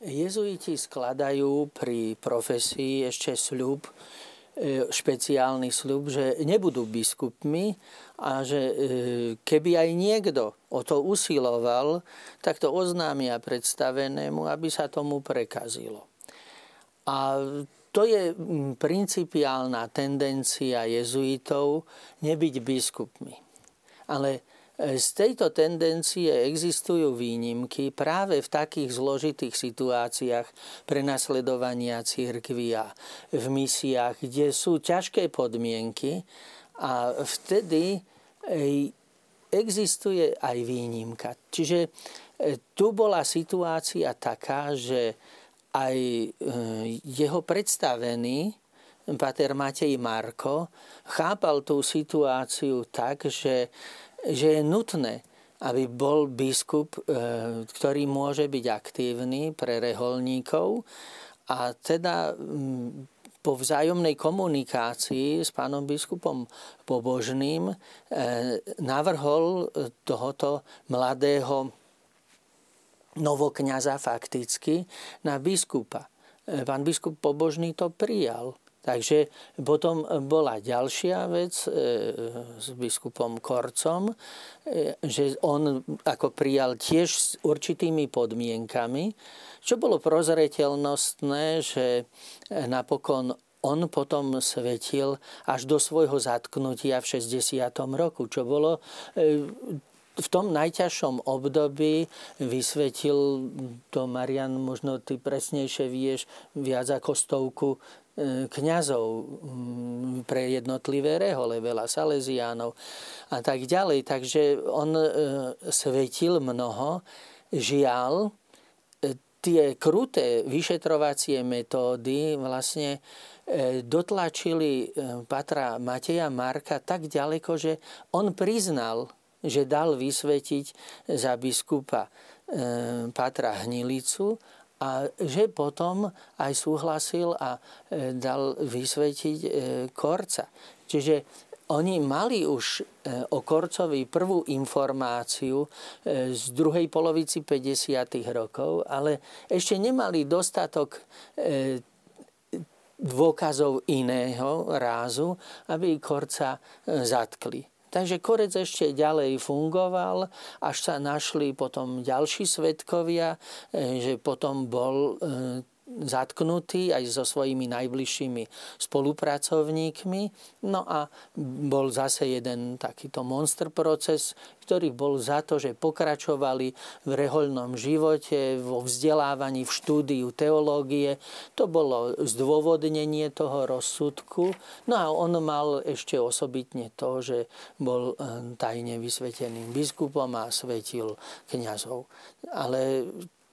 Jezuiti skladajú pri profesii ešte sľub, E, špeciálny sľub, že nebudú biskupmi a že e, keby aj niekto o to usiloval, tak to oznámia predstavenému, aby sa tomu prekazilo. A to je principiálna tendencia jezuitov nebyť biskupmi. Ale z tejto tendencie existujú výnimky práve v takých zložitých situáciách prenasledovania církvy a v misiách, kde sú ťažké podmienky a vtedy existuje aj výnimka. Čiže e, tu bola situácia taká, že aj e, jeho predstavený, pater Matej Marko, chápal tú situáciu tak, že že je nutné, aby bol biskup, e, ktorý môže byť aktívny pre reholníkov. A teda po vzájomnej komunikácii s pánom biskupom pobožným e, navrhol tohoto mladého novokňaza fakticky na biskupa. E, pán biskup pobožný to prijal Takže potom bola ďalšia vec e, s biskupom Korcom, e, že on ako prijal tiež s určitými podmienkami, čo bolo prozreteľnostné, že napokon on potom svetil až do svojho zatknutia v 60. roku, čo bolo v tom najťažšom období vysvetil to Marian, možno ty presnejšie vieš, viac ako stovku E, kňazov mm, pre jednotlivé rehole, veľa salesiánov a tak ďalej. Takže on e, svetil mnoho. Žiaľ, e, tie kruté vyšetrovacie metódy vlastne dotlačili Patra Mateja Marka tak ďaleko, že on priznal, že dal vysvetiť za biskupa Patra Hnilicu a že potom aj súhlasil a e, dal vysvetiť e, Korca. Čiže oni mali už e, o Korcovi prvú informáciu z druhej polovici 50. rokov, ale ešte nemali dostatok dôkazov iného rázu, aby Korca zatkli. Takže korec ešte ďalej fungoval, až sa našli potom ďalší svetkovia, e, že potom bol e, zatknutý aj so svojimi najbližšími spolupracovníkmi. No a bol zase jeden takýto monster proces, ktorý bol za to, že pokračovali v rehoľnom živote, vo vzdelávaní, v štúdiu teológie. To bolo zdôvodnenie toho rozsudku. No a on mal ešte osobitne to, že bol eh, tajne vysveteným biskupom a svetil kňazov. Ale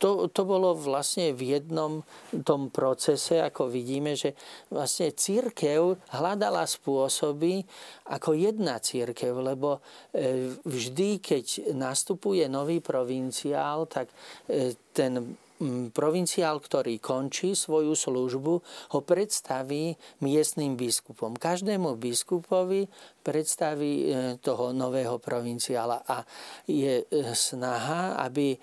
to, to bolo vlastne v jednom tom procese, ako vidíme, že vlastne církev hľadala spôsoby ako jedna církev, lebo e, vždy, keď nastupuje nový provinciál, tak e, ten provinciál, ktorý končí svoju službu, ho predstaví miestnym biskupom. Každému biskupovi predstaví e, toho nového provinciála a je e, snaha, aby e,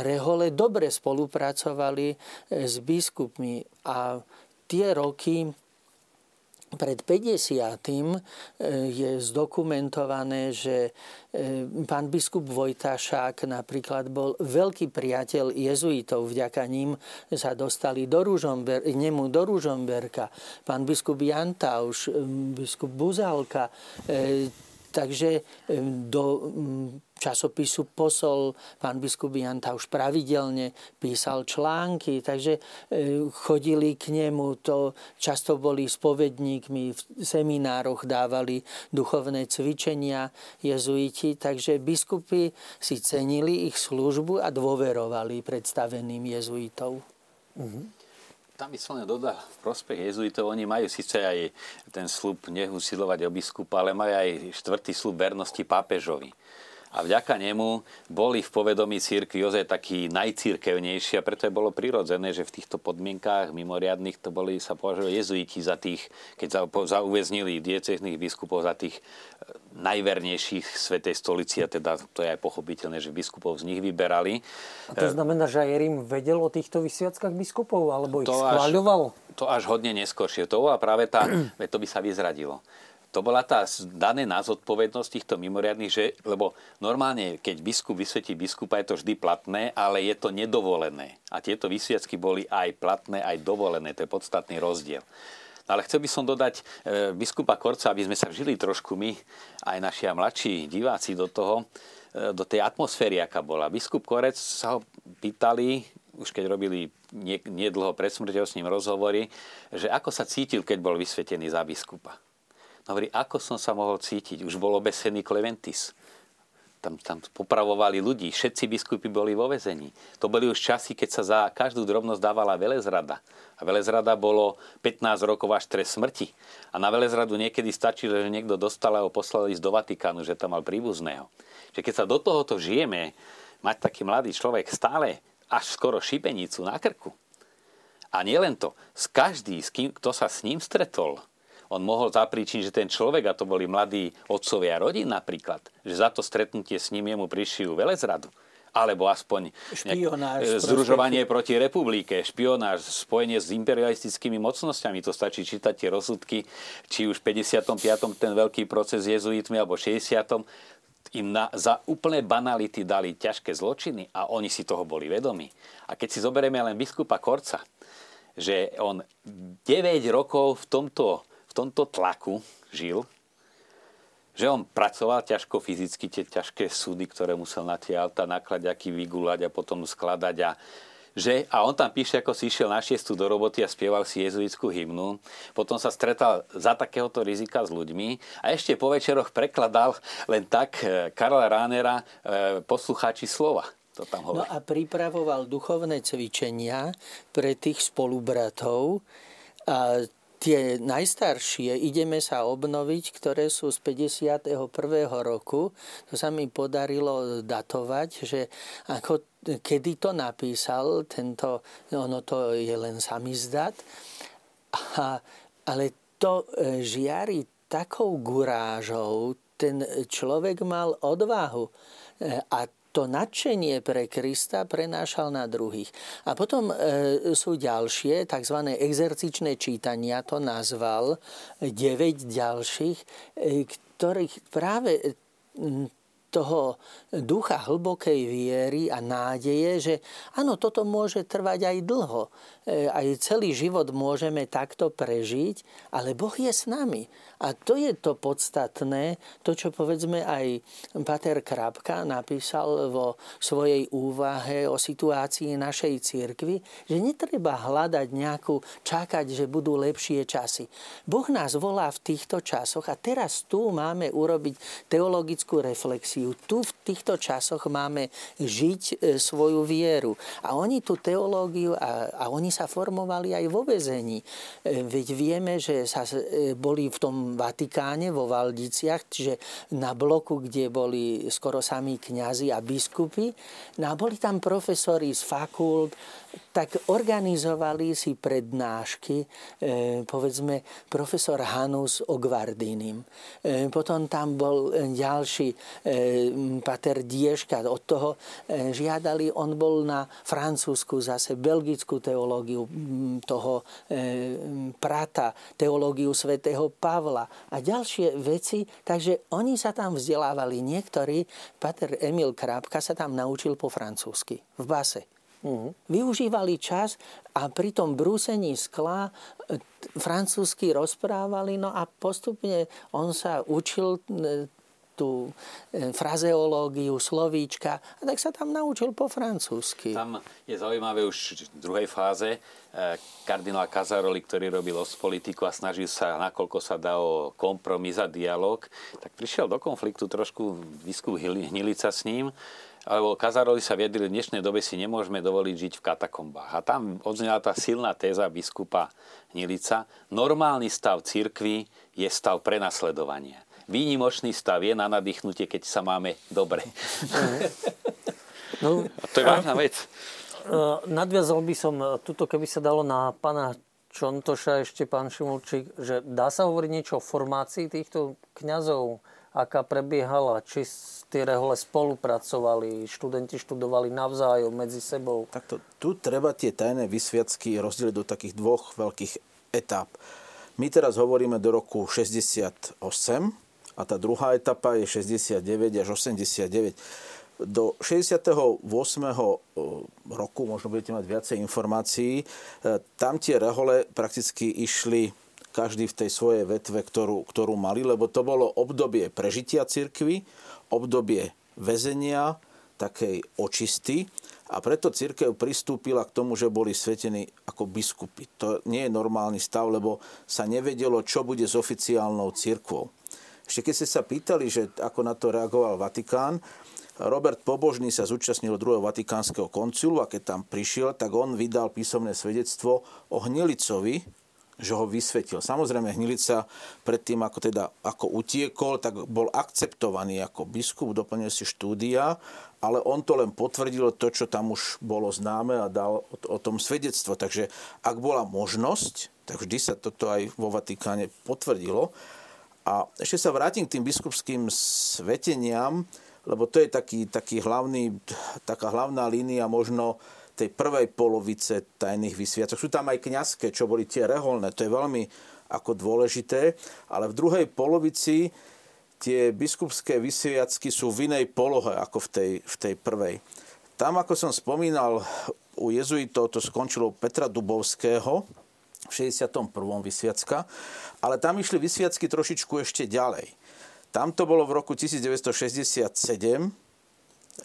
rehole dobre spolupracovali s biskupmi a tie roky pred 50. je zdokumentované, že pán biskup Vojtašák napríklad bol veľký priateľ jezuitov. Vďaka ním sa dostali do Ružomber- nemu do Ružomberka. Pán biskup Jantauš, biskup Buzalka, Takže do časopisu Posol pán biskup Janta už pravidelne písal články, takže chodili k nemu, to často boli spovedníkmi, v seminároch dávali duchovné cvičenia jezuiti, takže biskupy si cenili ich službu a dôverovali predstaveným jezuitov. Mm-hmm. Tam by dodal v prospech jezuitov, oni majú síce aj ten slub nehusilovať o biskupa, ale majú aj štvrtý slub vernosti pápežovi a vďaka nemu boli v povedomí církvy ozaj taký najcírkevnejší a preto je bolo prirodzené, že v týchto podmienkách mimoriadných to boli sa považovali jezuiti za tých, keď za, za uväznili diecezných biskupov za tých e, najvernejších Svetej stolici a teda to je aj pochopiteľné, že biskupov z nich vyberali. A to znamená, že aj Rím vedel o týchto vysviackách biskupov alebo ich to schváľoval? Až, to až hodne neskôršie. To bola práve tá, to by sa vyzradilo to bola tá dané na zodpovednosť týchto mimoriadných, že, lebo normálne, keď biskup vysvetí biskupa, je to vždy platné, ale je to nedovolené. A tieto vysviacky boli aj platné, aj dovolené. To je podstatný rozdiel. No ale chcel by som dodať e, biskupa Korca, aby sme sa vžili trošku my, aj naši mladší diváci do toho, e, do tej atmosféry, aká bola. Biskup Korec sa ho pýtali, už keď robili nedlho pred smrťou s ním rozhovory, že ako sa cítil, keď bol vysvetený za biskupa. Hovorí, ako som sa mohol cítiť? Už bolo obesený Kleventis. Tam, tam popravovali ľudí. Všetci biskupy boli vo vezení. To boli už časy, keď sa za každú drobnosť dávala velezrada. A velezrada bolo 15 rokov až trest smrti. A na velezradu niekedy stačilo, že niekto dostal a ho poslal do Vatikánu, že tam mal príbuzného. Že keď sa do tohoto žijeme, mať taký mladý človek stále až skoro šibenicu na krku. A nielen to, z každý, s kým, kto sa s ním stretol, on mohol zapríčiť, že ten človek, a to boli mladí otcovia rodín napríklad, že za to stretnutie s ním jemu prišijú velezradu alebo aspoň špionáž, združovanie proti republike, špionáž, spojenie s imperialistickými mocnosťami. To stačí čítať tie rozsudky, či už v 55. ten veľký proces s jezuitmi, alebo 60 im na, za úplné banality dali ťažké zločiny a oni si toho boli vedomi. A keď si zoberieme len biskupa Korca, že on 9 rokov v tomto tomto tlaku žil, že on pracoval ťažko fyzicky, tie ťažké súdy, ktoré musel na tie auta naklaďaky vygulať a potom skladať a že, a on tam píše, ako si išiel na šiestu do roboty a spieval si jezuitskú hymnu. Potom sa stretal za takéhoto rizika s ľuďmi a ešte po večeroch prekladal len tak eh, Karla Ránera eh, poslucháči slova. To tam hovorí. No a pripravoval duchovné cvičenia pre tých spolubratov. A tie najstaršie ideme sa obnoviť, ktoré sú z 51. roku. To sa mi podarilo datovať, že ako, kedy to napísal, tento, ono to je len samizdat, a, ale to e, žiari takou gurážou, ten človek mal odvahu e, a to nadšenie pre Krista prenášal na druhých. A potom e, sú ďalšie, tzv. exercičné čítania, to nazval, 9 ďalších, e, ktorých práve toho ducha hlbokej viery a nádeje, že áno, toto môže trvať aj dlho. E, aj celý život môžeme takto prežiť, ale Boh je s nami. A to je to podstatné, to, čo povedzme aj Pater Krapka napísal vo svojej úvahe o situácii našej církvy, že netreba hľadať nejakú, čakať, že budú lepšie časy. Boh nás volá v týchto časoch a teraz tu máme urobiť teologickú reflexiu. Tu v týchto časoch máme žiť e, svoju vieru. A oni tú teológiu, a, a oni sa formovali aj vo väzení. E, veď vieme, že sa e, boli v tom Vatikáne, vo Valdiciach, čiže na bloku, kde boli skoro sami kňazi a biskupy. No a boli tam profesori z fakult, tak organizovali si prednášky, e, povedzme, profesor Hanus o Gvardínim. E, potom tam bol ďalší e, pater Dieška, od toho žiadali, on bol na francúzsku zase belgickú teológiu toho Prata, teológiu svätého Pavla a ďalšie veci, takže oni sa tam vzdelávali. Niektorí, pater Emil Krápka sa tam naučil po francúzsky, v base. Uh-huh. Využívali čas a pri tom brúsení skla e, francúzsky rozprávali, no a postupne on sa učil e, tú e, frazeológiu, slovíčka a tak sa tam naučil po francúzsky. Tam je zaujímavé už v druhej fáze kardinál Kazaroli, ktorý robil os politiku a snažil sa, nakoľko sa dá o kompromis a dialog, tak prišiel do konfliktu trošku biskup Hnilica s ním alebo Kazaroli sa viedli, v dnešnej dobe si nemôžeme dovoliť žiť v katakombách. A tam odznela tá silná téza biskupa Hnilica. Normálny stav cirkvy je stav prenasledovania. Výnimočný stav je na nadýchnutie, keď sa máme dobre. No, a to je vážna vec. Nadviazal by som tuto, keby sa dalo na pána Čontoša ešte, pán Šimulčík, že dá sa hovoriť niečo o formácii týchto kňazov, aká prebiehala, či tie rehole spolupracovali, študenti študovali navzájom medzi sebou. Takto, tu treba tie tajné vysviacky rozdeliť do takých dvoch veľkých etáp. My teraz hovoríme do roku 68 a tá druhá etapa je 69 až 89. Do 68. roku, možno budete mať viacej informácií, e, tam tie rehole prakticky išli každý v tej svojej vetve, ktorú, ktorú mali, lebo to bolo obdobie prežitia cirkvy, obdobie väzenia, takej očisty a preto církev pristúpila k tomu, že boli svetení ako biskupy. To nie je normálny stav, lebo sa nevedelo, čo bude s oficiálnou církvou. Ešte keď ste sa pýtali, že ako na to reagoval Vatikán, Robert Pobožný sa zúčastnil druhého vatikánskeho koncilu a keď tam prišiel, tak on vydal písomné svedectvo o Hnilicovi, že ho vysvetil. Samozrejme, Hnilica predtým, ako, teda, ako utiekol, tak bol akceptovaný ako biskup, doplnil si štúdia, ale on to len potvrdil to, čo tam už bolo známe a dal o, tom svedectvo. Takže ak bola možnosť, tak vždy sa toto aj vo Vatikáne potvrdilo. A ešte sa vrátim k tým biskupským sveteniam, lebo to je taký, taký hlavný, taká hlavná línia možno tej prvej polovice tajných vysviacok. Sú tam aj kňazské, čo boli tie reholné, to je veľmi ako dôležité, ale v druhej polovici tie biskupské vysviacky sú v inej polohe ako v tej, v tej prvej. Tam, ako som spomínal, u jezuitov to skončilo Petra Dubovského v 61. vysviacka, ale tam išli vysviacky trošičku ešte ďalej. Tam to bolo v roku 1967,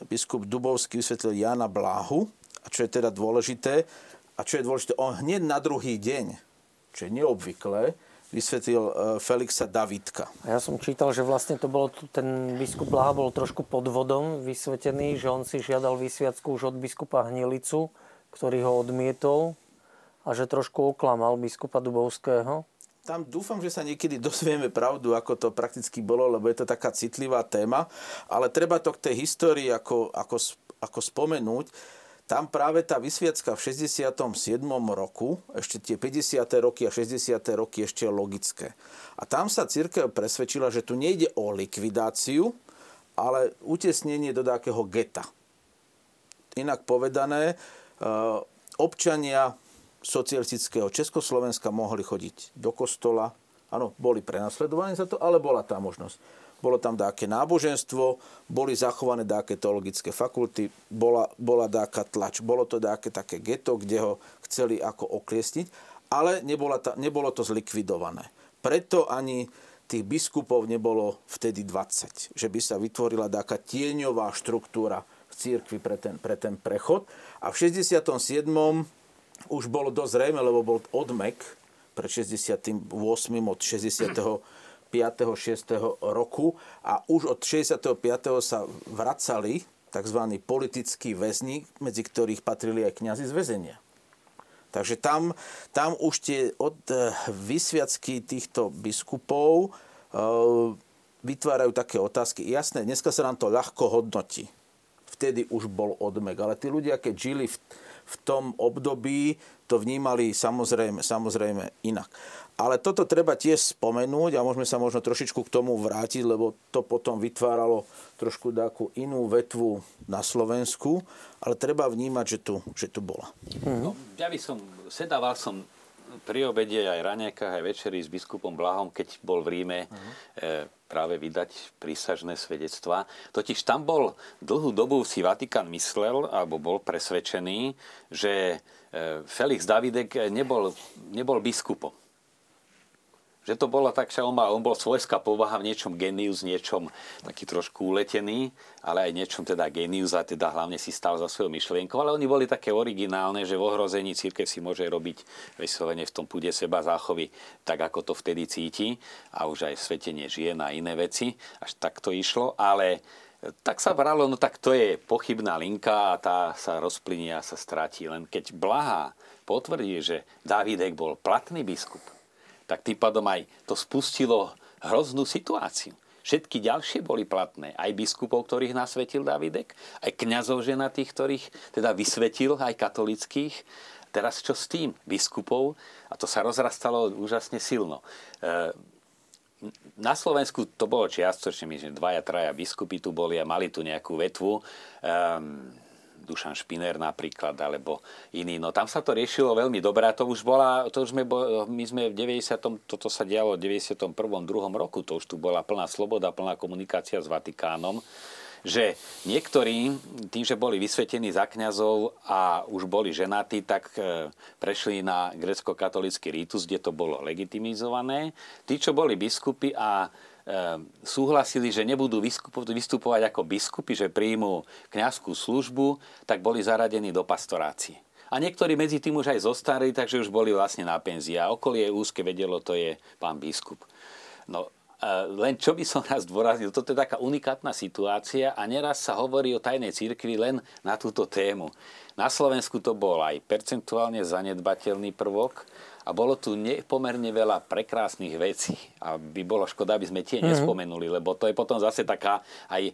biskup Dubovský vysvetlil Jana Bláhu, a čo je teda dôležité, a čo je dôležité, on hneď na druhý deň, čo je neobvyklé, vysvetlil e, Felixa Davidka. Ja som čítal, že vlastne to bolo, ten biskup Blaha bol trošku pod vodom vysvetený, že on si žiadal vysviacku už od biskupa Hnilicu, ktorý ho odmietol a že trošku oklamal biskupa Dubovského. Tam dúfam, že sa niekedy dozvieme pravdu, ako to prakticky bolo, lebo je to taká citlivá téma, ale treba to k tej histórii ako, ako, ako spomenúť tam práve tá vysviacka v 67. roku, ešte tie 50. roky a 60. roky ešte je logické. A tam sa církev presvedčila, že tu nejde o likvidáciu, ale utesnenie do takého geta. Inak povedané, e, občania socialistického Československa mohli chodiť do kostola, áno, boli prenasledovaní za to, ale bola tá možnosť bolo tam dáke náboženstvo, boli zachované dáke teologické fakulty, bola, bola dáka tlač, bolo to dáke také geto, kde ho chceli ako okliesniť, ale nebola ta, nebolo to zlikvidované. Preto ani tých biskupov nebolo vtedy 20, že by sa vytvorila dáka tieňová štruktúra v církvi pre ten, pre ten prechod. A v 67. už bolo dosť zrejme, lebo bol odmek pred 68. od 60 6. roku a už od 65. sa vracali tzv. politickí väzni, medzi ktorých patrili aj kňazi z väzenia. Takže tam, tam už tie od eh, vysviacky týchto biskupov e, vytvárajú také otázky. Jasné, dneska sa nám to ľahko hodnotí. Vtedy už bol odmek. Ale tí ľudia, keď žili v, v tom období, to vnímali samozrejme, samozrejme inak. Ale toto treba tiež spomenúť a môžeme sa možno trošičku k tomu vrátiť, lebo to potom vytváralo trošku takú inú vetvu na Slovensku, ale treba vnímať, že tu, že tu bola. No, ja by som, sedával som pri obede aj raňajkách, aj večeri s biskupom Blahom, keď bol v Ríme uh-huh. e, práve vydať prísažné svedectvá. Totiž tam bol dlhú dobu si Vatikán myslel, alebo bol presvedčený, že e, Felix Davidek nebol, nebol biskupom že to bola tak, že on, mal, on bol svojská povaha v niečom genius, niečom taký trošku uletený, ale aj niečom teda genius a teda hlavne si stal za svojou myšlienkou. Ale oni boli také originálne, že v ohrození církev si môže robiť vyslovene v tom púde seba záchovy tak, ako to vtedy cíti a už aj svetenie žien a iné veci. Až tak to išlo, ale tak sa bralo, no tak to je pochybná linka a tá sa rozplynie a sa stratí. Len keď Blaha potvrdí, že Dávidek bol platný biskup, tak tým pádom aj to spustilo hroznú situáciu. Všetky ďalšie boli platné. Aj biskupov, ktorých nasvetil Davidek, aj kňazov ženatých, ktorých teda vysvetil, aj katolických. Teraz čo s tým? Biskupov, a to sa rozrastalo úžasne silno. E, na Slovensku to bolo čiastočne, my že dvaja, traja biskupy tu boli a mali tu nejakú vetvu. Um, Dušan Špiner napríklad, alebo iný. No tam sa to riešilo veľmi dobre to už bola, to už sme, my sme v 90. toto sa dialo v 91. 2. roku, to už tu bola plná sloboda, plná komunikácia s Vatikánom že niektorí, tým, že boli vysvetení za kňazov a už boli ženatí, tak e, prešli na grecko-katolický rítus, kde to bolo legitimizované. Tí, čo boli biskupy a súhlasili, že nebudú vystupovať ako biskupy, že príjmú kňazskú službu, tak boli zaradení do pastorácie. A niektorí medzi tým už aj zostali, takže už boli vlastne na penzii. A okolie úzke vedelo, to je pán biskup. No, len čo by som raz dôraznil, toto je taká unikátna situácia a neraz sa hovorí o tajnej cirkvi len na túto tému. Na Slovensku to bol aj percentuálne zanedbateľný prvok, a bolo tu nepomerne veľa prekrásnych vecí a by bolo škoda, aby sme tie mm-hmm. nespomenuli, lebo to je potom zase taká aj e,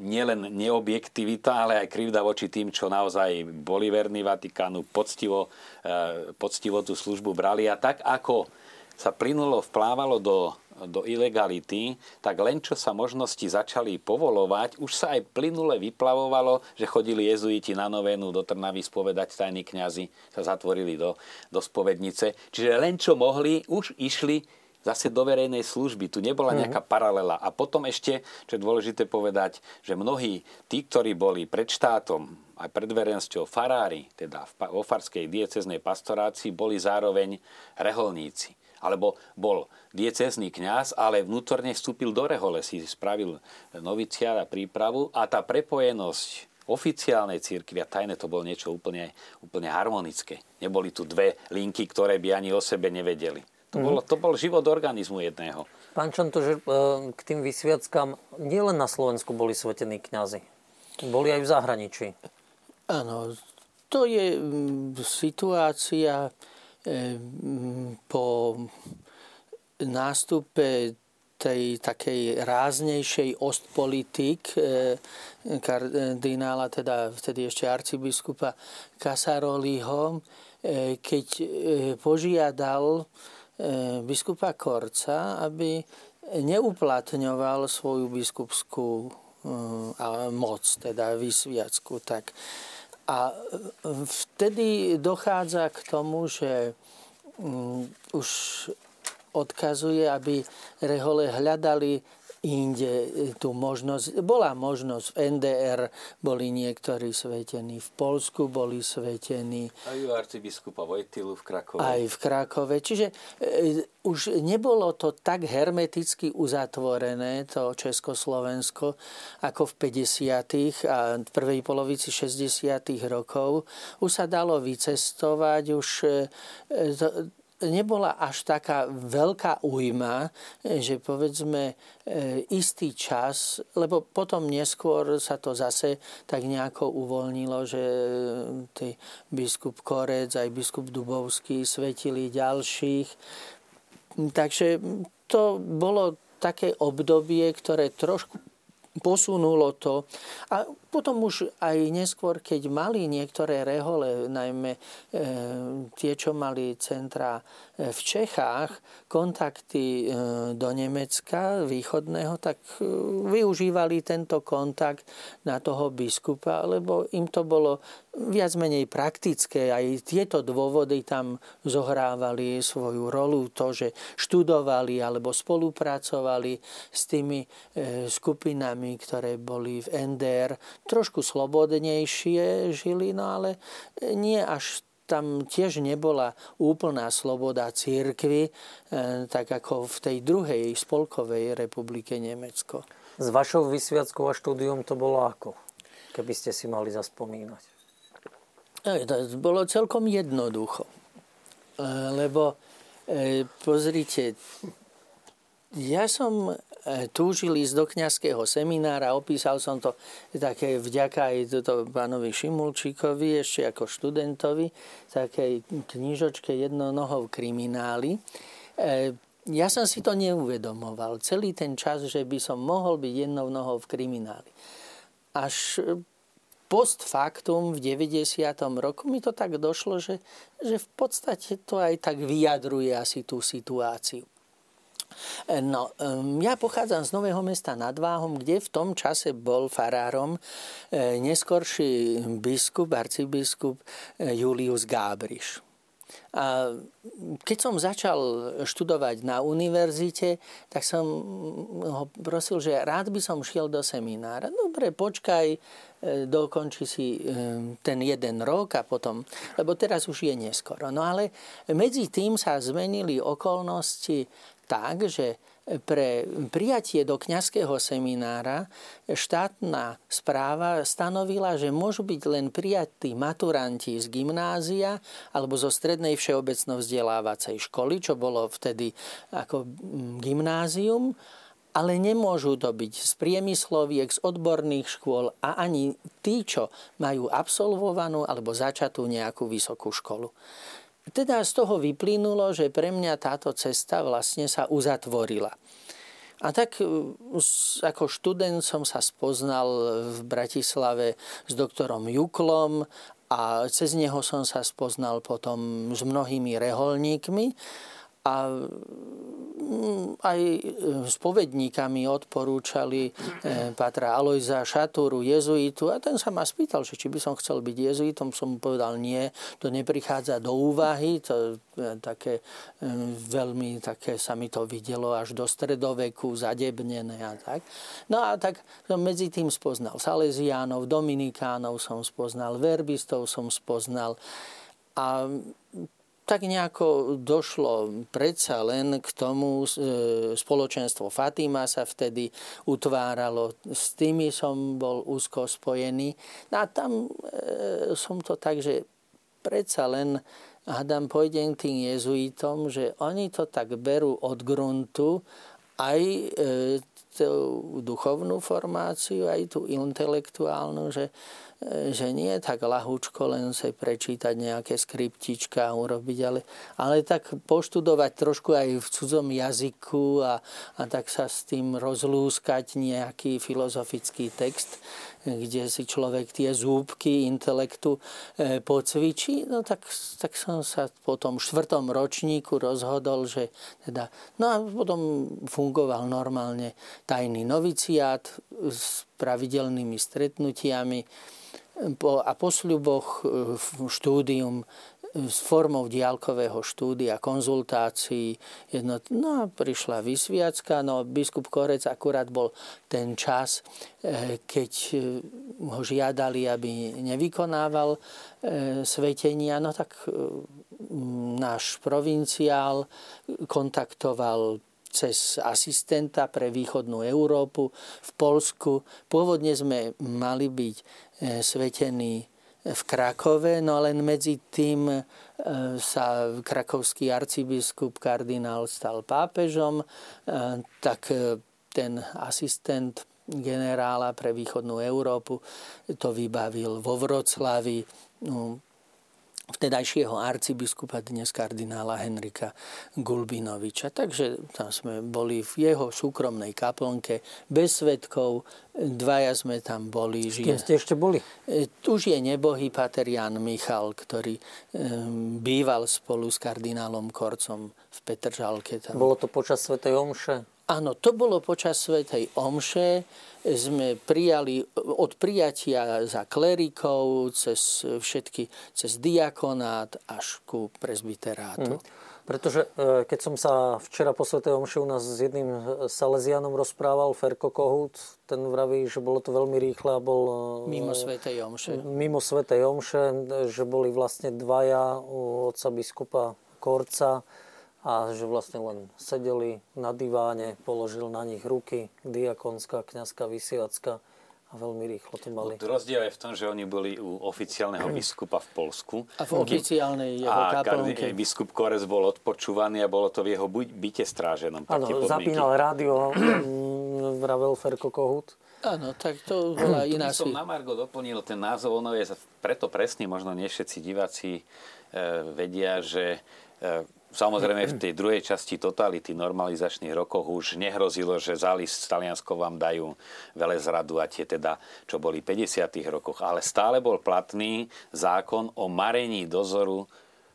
nielen neobjektivita, ale aj krivda voči tým, čo naozaj boli verní Vatikánu, poctivo, e, poctivo tú službu brali a tak ako sa plynulo, vplávalo do do ilegality, tak len čo sa možnosti začali povolovať, už sa aj plynule vyplavovalo, že chodili jezuiti na novénu do Trnavy spovedať tajní kňazi, sa zatvorili do, do spovednice. Čiže len čo mohli, už išli zase do verejnej služby. Tu nebola mhm. nejaká paralela. A potom ešte, čo je dôležité povedať, že mnohí tí, ktorí boli pred štátom, aj pred verejnosťou farári, teda vo farskej dieceznej pastorácii, boli zároveň reholníci alebo bol diecezný kňaz, ale vnútorne vstúpil do rehole, si spravil noviciát a prípravu a tá prepojenosť oficiálnej církvy a tajné to bolo niečo úplne, úplne harmonické. Neboli tu dve linky, ktoré by ani o sebe nevedeli. To, mm. bolo, to bol život organizmu jedného. Pán Čanto, že e, k tým vysviackám nielen na Slovensku boli svetení kňazi. Boli aj v zahraničí. Áno, to je mm, situácia, po nástupe tej takej ráznejšej ostpolitik eh, kardinála, teda vtedy ešte arcibiskupa Casaroliho, eh, keď eh, požiadal biskupa Korca, aby neuplatňoval svoju biskupskú moc, teda vysviacku, tak a vtedy dochádza k tomu, že mm, už odkazuje, aby rehole hľadali inde e, tú možnosť. Bola možnosť v NDR, boli niektorí svetení, v Polsku boli svetení. Aj u arcibiskupa Vojtilu v Krakove. Aj v Krakove. Čiže e, už nebolo to tak hermeticky uzatvorené, to Československo, ako v 50. a v prvej polovici 60. rokov. Už sa dalo vycestovať, už e, to, nebola až taká veľká újma, že povedzme e, istý čas, lebo potom neskôr sa to zase tak nejako uvoľnilo, že tí biskup Korec aj biskup Dubovský svetili ďalších. Takže to bolo také obdobie, ktoré trošku posunulo to. A potom už aj neskôr, keď mali niektoré rehole, najmä e, tie, čo mali centra e, v Čechách, kontakty e, do Nemecka východného, tak využívali tento kontakt na toho biskupa, lebo im to bolo viac menej praktické. Aj tieto dôvody tam zohrávali svoju rolu. To, že študovali alebo spolupracovali s tými skupinami, ktoré boli v NDR, trošku slobodnejšie žili, no ale nie až tam tiež nebola úplná sloboda církvy, e, tak ako v tej druhej spolkovej republike Nemecko. S vašou vysviackou a štúdium to bolo ako? Keby ste si mali zaspomínať. E, to bolo celkom jednoducho. E, lebo pozrite, ja som túžil ísť do kňazského seminára. Opísal som to také vďaka aj toto pánovi Šimulčíkovi, ešte ako študentovi, takej knižočke jednonohov kriminály. E, ja som si to neuvedomoval celý ten čas, že by som mohol byť jednou nohou v krimináli. Až post factum v 90. roku mi to tak došlo, že, že v podstate to aj tak vyjadruje asi tú situáciu. E, no, ja pochádzam z Nového mesta nad Váhom, kde v tom čase bol farárom e, neskorší biskup, arcibiskup e, Julius Gábriš. A keď som začal študovať na univerzite, tak som ho prosil, že rád by som šiel do seminára. Dobre, počkaj, dokončí si ten jeden rok a potom, lebo teraz už je neskoro. No ale medzi tým sa zmenili okolnosti tak, že pre prijatie do kňazského seminára štátna správa stanovila, že môžu byť len prijatí maturanti z gymnázia alebo zo strednej všeobecno vzdelávacej školy, čo bolo vtedy ako gymnázium, ale nemôžu to byť z priemysloviek, z odborných škôl a ani tí, čo majú absolvovanú alebo začatú nejakú vysokú školu. Teda z toho vyplynulo, že pre mňa táto cesta vlastne sa uzatvorila. A tak e, ako študent som sa spoznal v Bratislave s doktorom Juklom a cez neho som sa spoznal potom s mnohými reholníkmi. A mm, aj e, spovedníkami odporúčali e, Patra Alojza Šatúru, jezuitu. A ten sa ma spýtal, že či by som chcel byť jezuitom, som mu povedal nie, to neprichádza do úvahy, to je také e, veľmi také sa mi to videlo až do stredoveku, zadebnené a tak. No a tak som medzi tým spoznal Salesiánov, Dominikánov som spoznal, verbistov som spoznal. A tak nejako došlo predsa len k tomu, e, spoločenstvo Fatima sa vtedy utváralo, s tými som bol úzko spojený. No a tam e, som to tak, že predsa len hádam, pôjdem tým jezuitom, že oni to tak berú od gruntu, aj e, tú duchovnú formáciu, aj tú intelektuálnu, že že nie je tak lahúčko len sa prečítať nejaké skriptička a urobiť, ale, ale tak poštudovať trošku aj v cudzom jazyku a, a tak sa s tým rozlúskať nejaký filozofický text, kde si človek tie zúbky intelektu e, pocvičí, no tak, tak som sa po tom štvrtom ročníku rozhodol, že teda, no a potom fungoval normálne tajný noviciát s pravidelnými stretnutiami. A po sľuboch e, štúdium s formou diálkového štúdia, konzultácií. Jedno, no a prišla vysviacka, no biskup Korec akurát bol ten čas, e, keď ho žiadali, aby nevykonával svetenia, no tak náš provinciál kontaktoval cez asistenta pre východnú Európu v Polsku. Pôvodne sme mali byť e, svetení v Krakove, no len medzi tým e, sa krakovský arcibiskup kardinál stal pápežom, e, tak e, ten asistent generála pre východnú Európu to vybavil vo Vroclavi. No, vtedajšieho arcibiskupa, dnes kardinála Henrika Gulbinoviča. Takže tam sme boli v jeho súkromnej kaplnke bez svetkov. Dvaja sme tam boli. S kým ste ešte boli? E, už je nebohý pater Jan Michal, ktorý býval spolu s kardinálom Korcom v Petržalke. Tam. Bolo to počas Svetej Omše? Áno, to bolo počas Svetej Omše. Sme prijali od prijatia za klerikov cez všetky, cez diakonát až ku prezbiterátu. Mm. Pretože e, keď som sa včera po Svetej Omše u nás s jedným Salesianom rozprával, Ferko Kohut, ten vraví, že bolo to veľmi rýchle a bol... E, mimo Svetej Omše. Mimo Svetej Omše, že boli vlastne dvaja u otca biskupa Korca, a že vlastne len sedeli na diváne, položil na nich ruky, diakonská, kňazka, vysiacka a veľmi rýchlo to mali. Rozdiel je v tom, že oni boli u oficiálneho biskupa v Polsku. A v oficiálnej jeho a kaplnke. biskup Korec bol odpočúvaný a bolo to v jeho byte stráženom. Áno, zapínal rádio, vravel Ferko Kohut. Áno, tak to bola iná si. som na Margo doplnil ten názov, ono je preto presný, možno nie všetci diváci e, vedia, že e, Samozrejme v tej druhej časti totality normalizačných rokoch už nehrozilo, že zális s Talianskou vám dajú zradu a tie teda, čo boli v 50. rokoch. Ale stále bol platný zákon o marení dozoru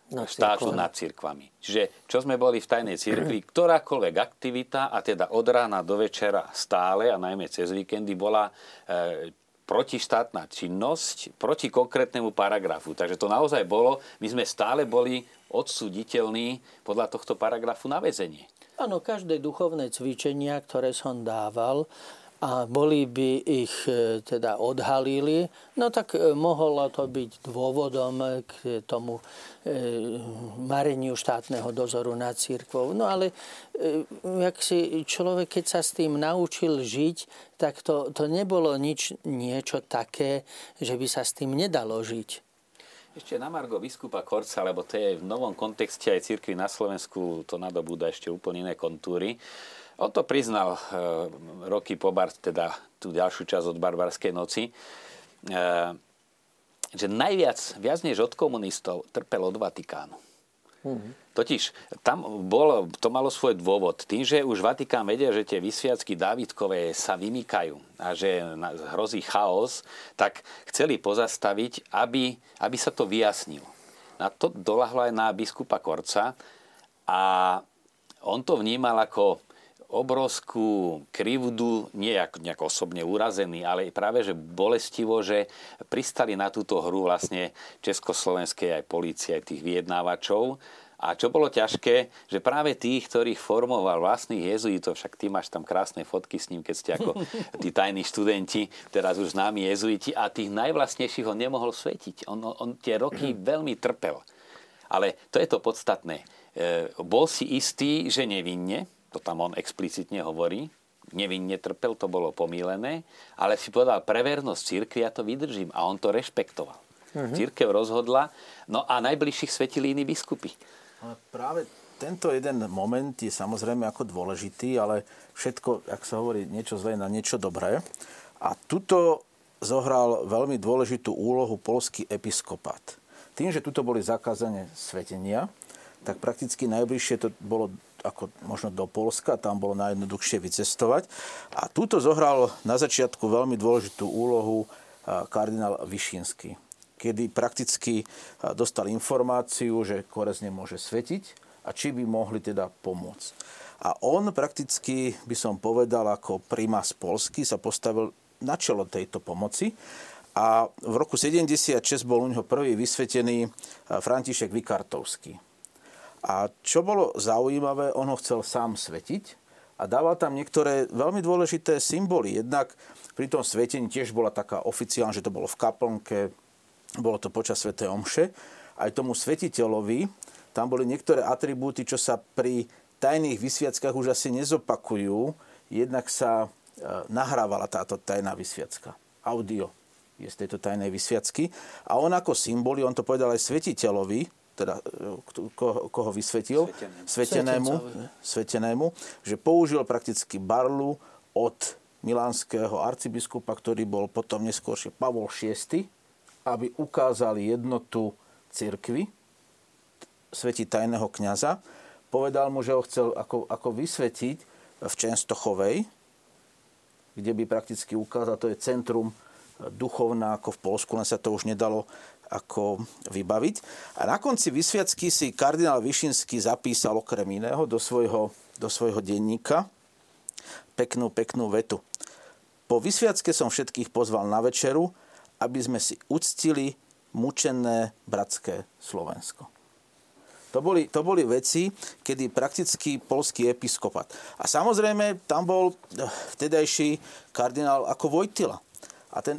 na štátu nad cirkvami. Čiže čo sme boli v tajnej cirkvi, ktorákoľvek aktivita, a teda od rána do večera stále, a najmä cez víkendy, bola e, protištátna činnosť proti konkrétnemu paragrafu. Takže to naozaj bolo, my sme stále boli odsuditeľný podľa tohto paragrafu na väzenie. Áno, každé duchovné cvičenia, ktoré som dával, a boli by ich e, teda odhalili, no tak e, mohlo to byť dôvodom k tomu e, mareniu štátneho dozoru nad církvou. No ale jak si človek, keď sa s tým naučil žiť, tak to, to nebolo nič, niečo také, že by sa s tým nedalo žiť. Ešte na Margo biskupa Korca, lebo to je v novom kontexte aj cirkvi na Slovensku, to nadobúda ešte úplne iné kontúry. On to priznal e, roky po bar, teda tú ďalšiu časť od Barbarskej noci, e, že najviac, viac než od komunistov, trpel od Vatikánu. Mm-hmm. Totiž tam bolo, to malo svoj dôvod. Tým, že už Vatikán vedia, že tie vysviacky Dávidkové sa vymýkajú a že hrozí chaos, tak chceli pozastaviť, aby, aby sa to vyjasnilo. Na to dolahlo aj na biskupa Korca a on to vnímal ako obrovskú krivdu, nie ako nejak osobne urazený, ale práve že bolestivo, že pristali na túto hru vlastne československej aj policie, aj tých vyjednávačov. A čo bolo ťažké, že práve tých, ktorých formoval vlastných jezuitov, však ty máš tam krásne fotky s ním, keď ste ako tí tajní študenti, teraz už známi jezuiti, a tých najvlastnejších ho nemohol svetiť. On, on tie roky veľmi trpel. Ale to je to podstatné. E, bol si istý, že nevinne, to tam on explicitne hovorí, nevinne trpel, to bolo pomílené, ale si povedal, pre vernosť církvi ja to vydržím a on to rešpektoval. Uh-huh. Církev rozhodla, no a najbližších svetili iní biskupy. Ale práve tento jeden moment je samozrejme ako dôležitý, ale všetko, ak sa hovorí, niečo zlé na niečo dobré. A tuto zohral veľmi dôležitú úlohu polský episkopát. Tým, že tuto boli zakázané svetenia, tak prakticky najbližšie to bolo ako možno do Polska, tam bolo najjednoduchšie vycestovať. A túto zohral na začiatku veľmi dôležitú úlohu kardinál Vyšinský, kedy prakticky dostal informáciu, že Korez nemôže svetiť a či by mohli teda pomôcť. A on prakticky, by som povedal, ako primas Polsky sa postavil na čelo tejto pomoci. A v roku 76 bol u neho prvý vysvetený František Vikartovský. A čo bolo zaujímavé, on ho chcel sám svetiť a dával tam niektoré veľmi dôležité symboly. Jednak pri tom svetení tiež bola taká oficiálna, že to bolo v kaplnke, bolo to počas Sv. Omše. Aj tomu svetiteľovi tam boli niektoré atribúty, čo sa pri tajných vysviackách už asi nezopakujú. Jednak sa e, nahrávala táto tajná vysviacka. Audio. je z tejto tajnej vysviacky. A on ako symboli, on to povedal aj svetiteľovi, teda e, koho, koho vysvetil, svetenému, svetenému, že použil prakticky barlu od milánskeho arcibiskupa, ktorý bol potom neskôršie Pavol VI, aby ukázali jednotu cirkvy, sveti tajného kniaza. Povedal mu, že ho chcel ako, ako vysvetiť v Čenstochovej, kde by prakticky ukázal, to je centrum duchovná ako v Polsku, len sa to už nedalo ako vybaviť. A na konci vysviacky si kardinál Višinský zapísal okrem iného do svojho, do svojho denníka peknú, peknú vetu. Po vysviacke som všetkých pozval na večeru, aby sme si uctili mučené bratské Slovensko. To boli, to boli veci, kedy prakticky polský episkopat. A samozrejme, tam bol vtedajší kardinál ako Vojtila. A ten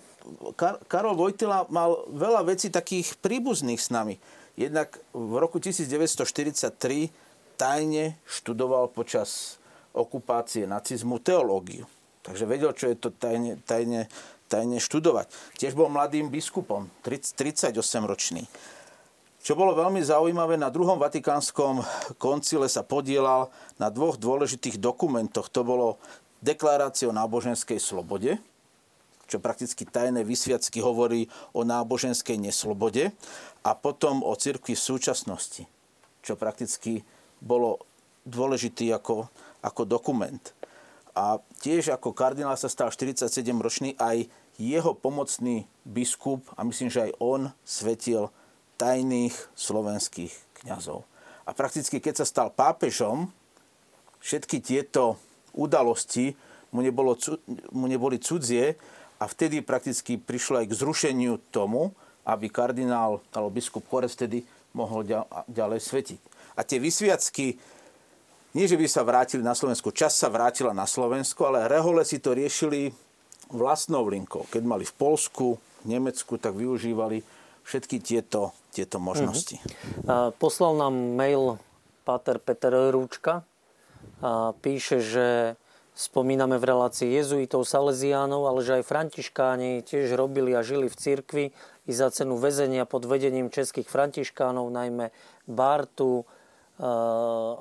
Kar- Karol Vojtila mal veľa vecí takých príbuzných s nami. Jednak v roku 1943 tajne študoval počas okupácie nacizmu teológiu. Takže vedel, čo je to tajne, tajne, tajne študovať. Tiež bol mladým biskupom, 38 ročný. Čo bolo veľmi zaujímavé, na druhom vatikánskom koncile sa podielal na dvoch dôležitých dokumentoch. To bolo deklarácia o náboženskej slobode, čo prakticky tajné vysviacky hovorí o náboženskej neslobode, a potom o cirkvi v súčasnosti, čo prakticky bolo dôležitý ako, ako dokument. A tiež ako kardinál sa stal 47-ročný aj jeho pomocný biskup, a myslím, že aj on svetil tajných slovenských kňazov. A prakticky, keď sa stal pápežom, všetky tieto udalosti mu, nebolo, mu neboli cudzie a vtedy prakticky prišlo aj k zrušeniu tomu, aby kardinál alebo biskup Korec vtedy mohol ďalej svetiť. A tie vysviacky, nie že by sa vrátili na Slovensku, čas sa vrátila na Slovensko, ale rehole si to riešili vlastnou linkou. Keď mali v Polsku, v Nemecku, tak využívali všetky tieto tieto možnosti. Uh-huh. Poslal nám mail Pater Peter Rúčka. A píše, že spomíname v relácii jezuitov, salesiánov, ale že aj františkáni tiež robili a žili v cirkvi i za cenu väzenia pod vedením českých františkánov, najmä Bartu,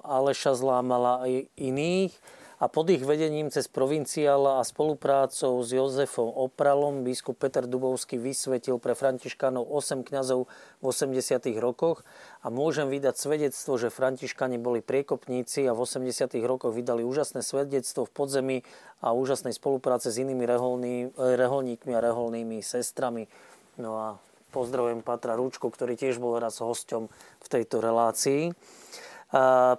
Aleša Zlámala a iných a pod ich vedením cez provinciála a spoluprácou s Jozefom Opralom biskup Peter Dubovský vysvetil pre františkánov 8 kňazov v 80. rokoch a môžem vydať svedectvo, že františkáni boli priekopníci a v 80. rokoch vydali úžasné svedectvo v podzemí a úžasnej spolupráce s inými reholný, reholníkmi a reholnými sestrami. No a pozdravujem Patra Rúčku, ktorý tiež bol raz hosťom v tejto relácii.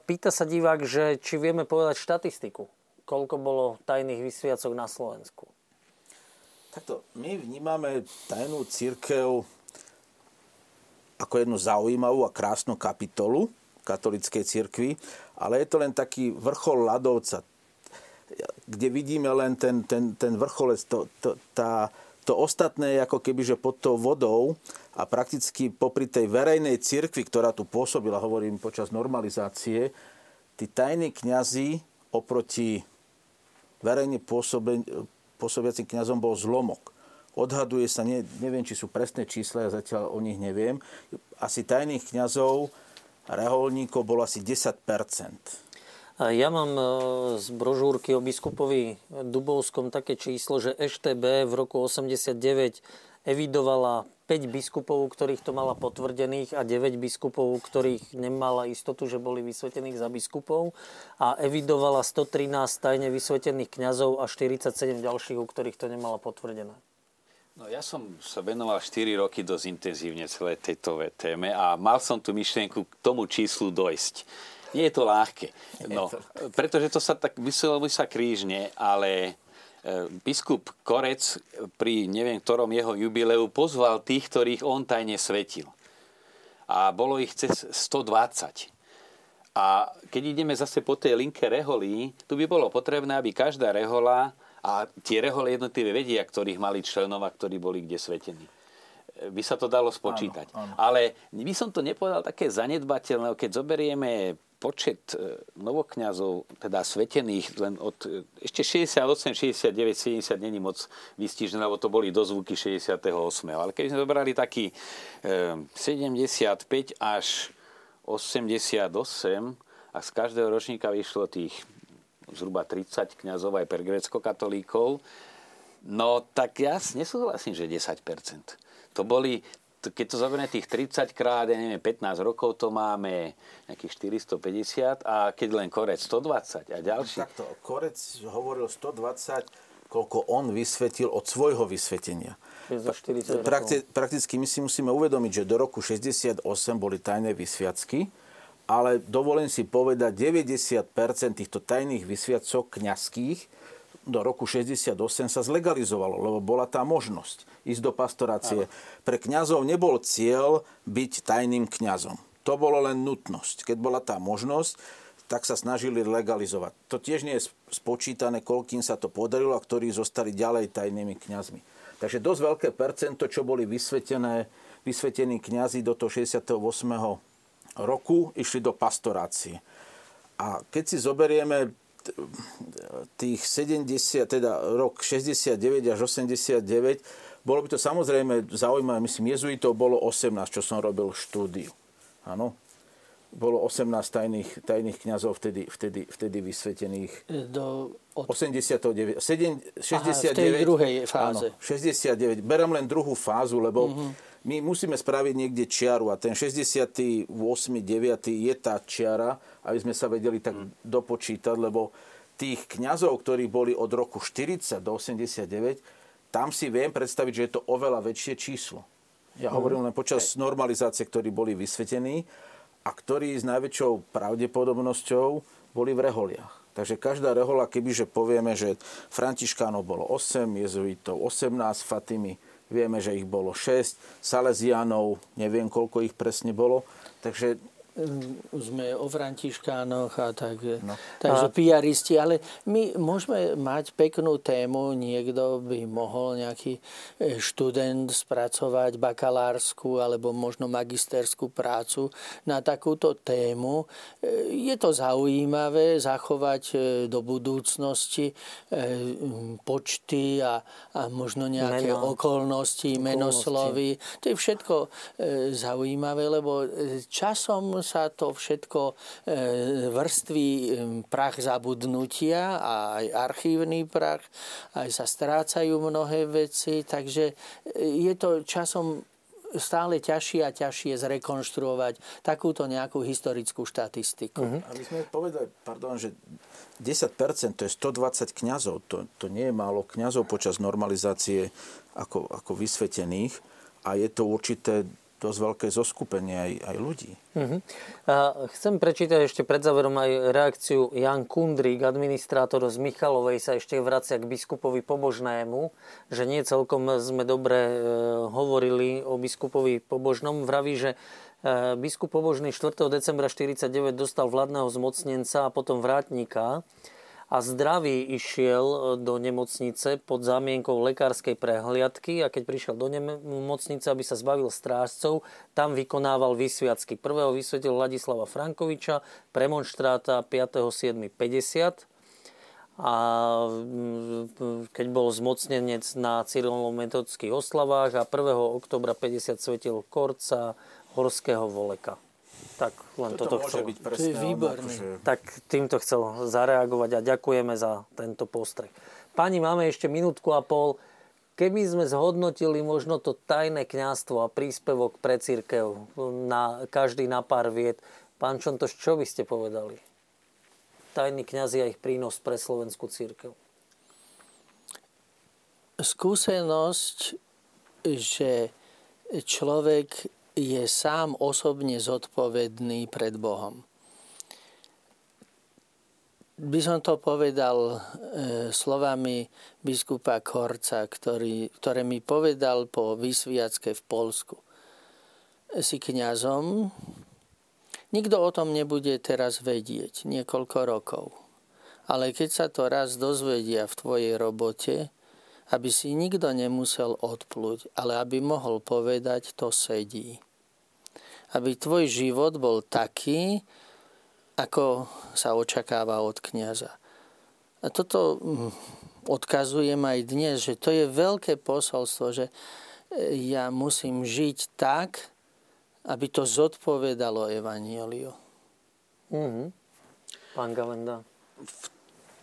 Pýta sa divák, že či vieme povedať štatistiku, koľko bolo tajných vysviacok na Slovensku. Takto, my vnímame tajnú církev ako jednu zaujímavú a krásnu kapitolu katolickej cirkvi, ale je to len taký vrchol ľadovca, kde vidíme len ten, ten, ten vrcholec, to, to, tá, to ostatné je ako keby, že pod tou vodou a prakticky popri tej verejnej cirkvi, ktorá tu pôsobila, hovorím počas normalizácie, tí tajní kňazi oproti verejne pôsobiacim kňazom bol zlomok. Odhaduje sa, ne, neviem, či sú presné čísla, ja zatiaľ o nich neviem, asi tajných kňazov reholníkov bolo asi 10 ja mám e, z brožúrky o biskupovi Dubovskom také číslo, že EŠTB v roku 89 evidovala 5 biskupov, ktorých to mala potvrdených a 9 biskupov, ktorých nemala istotu, že boli vysvetených za biskupov a evidovala 113 tajne vysvetených kňazov a 47 ďalších, u ktorých to nemala potvrdené. No ja som sa venoval 4 roky dosť intenzívne celé tejto téme a mal som tú myšlienku k tomu číslu dojsť. Nie je to ľahké. No, pretože to sa tak vyslovuje sa krížne, ale e, biskup Korec pri neviem ktorom jeho jubileu pozval tých, ktorých on tajne svetil. A bolo ich cez 120. A keď ideme zase po tej linke reholí, tu by bolo potrebné, aby každá rehola a tie rehole jednotlivé vedia, ktorých mali členov a ktorí boli kde svetení. By sa to dalo spočítať. Áno, áno. Ale by som to nepovedal také zanedbateľné, keď zoberieme počet e, novokňazov, teda svetených, len od e, ešte 68, 69, 70 není moc vystižné, lebo to boli dozvuky 68. Ale keby sme zobrali taký e, 75 až 88 a z každého ročníka vyšlo tých zhruba 30 kňazov aj pre grecko-katolíkov, no tak ja nesúhlasím, že 10%. To boli, to- keď to zoberieme tých 30 krát, ja neviem, 15 rokov to máme nejakých 450 a keď len korec 120 a ďalší. Takto, Korec hovoril 120, koľko on vysvetil od svojho vysvetenia. Čiže za 40 rokov. Prakti- prakticky my si musíme uvedomiť, že do roku 68 boli tajné vysviacky, ale dovolím si povedať, 90% týchto tajných vysviacok kňazských do roku 68 sa zlegalizovalo, lebo bola tá možnosť ísť do pastorácie. Pre kňazov nebol cieľ byť tajným kňazom. To bolo len nutnosť. Keď bola tá možnosť, tak sa snažili legalizovať. To tiež nie je spočítané, koľkým sa to podarilo a ktorí zostali ďalej tajnými kňazmi. Takže dosť veľké percento, čo boli vysvetené, vysvetení kňazi do toho 68. roku, išli do pastorácie. A keď si zoberieme tých 70, teda rok 69 až 89, bolo by to samozrejme zaujímavé, myslím, jezuitov bolo 18, čo som robil štúdiu. Áno. Bolo 18 tajných, tajných kňazov vtedy, vtedy, vtedy vysvetených. Do, od 89, 7, 69, v tej druhej fáze. Áno, 69. Berem len druhú fázu, lebo my musíme spraviť niekde čiaru a ten 68. 9. je tá čiara, aby sme sa vedeli tak dopočítať, lebo tých kňazov, ktorí boli od roku 40 do 89, tam si viem predstaviť, že je to oveľa väčšie číslo. Ja hovorím len počas normalizácie, ktorí boli vysvetení a ktorí s najväčšou pravdepodobnosťou boli v reholiach. Takže každá rehola, kebyže povieme, že Františkánov bolo 8, jezuitov 18, Fatimy vieme, že ich bolo 6, Salesianov neviem, koľko ich presne bolo. Takže sme o Františkánoch a tak. No. Takže piaristi, ale my môžeme mať peknú tému, niekto by mohol nejaký e, študent spracovať bakalársku alebo možno magisterskú prácu na takúto tému. E, Je to zaujímavé zachovať e, do budúcnosti počty a, a možno nejaké Mená. okolnosti, menoslovy. To je všetko zaujímavé, lebo časom sa to všetko e, vrství prach zabudnutia a aj archívny prach, aj sa strácajú mnohé veci, takže e, je to časom stále ťažšie a ťažšie zrekonštruovať takúto nejakú historickú štatistiku. aby sme povedali, pardon, že 10% to je 120 kňazov. To, to nie je málo kňazov počas normalizácie ako, ako vysvetených a je to určité dosť veľké zoskupenie aj, aj ľudí. Uh-huh. A chcem prečítať ešte pred záverom aj reakciu Jan Kundrík, administrátor z Michalovej, sa ešte vracia k biskupovi Pobožnému, že nie celkom sme dobre e, hovorili o biskupovi Pobožnom. Vraví, že e, biskup Pobožný 4. decembra 49 dostal vládneho zmocnenca a potom vrátnika a zdravý išiel do nemocnice pod zámienkou lekárskej prehliadky a keď prišiel do nemocnice, aby sa zbavil strážcov, tam vykonával vysviacky. Prvého vysvetil Ladislava Frankoviča, premonštráta 5.7.50 a mm, keď bol zmocnenec na cyrilom-metodických oslavách a 1. oktobra 50 svetil Korca Horského Voleka. Tak len toto, môže chcel. byť presne To je výborné. akože- Tak týmto chcel zareagovať a ďakujeme za tento postreh. Pani, máme ešte minútku a pol. Keby sme zhodnotili možno to tajné kňazstvo a príspevok pre církev na každý na pár viet, pán Čontoš, čo by ste povedali? Tajní kňazi a ich prínos pre slovenskú církev. skúsenosť, že človek je sám osobne zodpovedný pred Bohom. By som to povedal e, slovami biskupa Korca, ktorý, ktoré mi povedal po vysviacke v Polsku. Si kňazom, nikto o tom nebude teraz vedieť niekoľko rokov. Ale keď sa to raz dozvedia v tvojej robote, aby si nikto nemusel odplúť, ale aby mohol povedať, to sedí. Aby tvoj život bol taký, ako sa očakáva od kniaza. A toto mm, odkazujem aj dnes, že to je veľké posolstvo, že e, ja musím žiť tak, aby to zodpovedalo Evangeliu. Mm-hmm. Pán Gavenda. V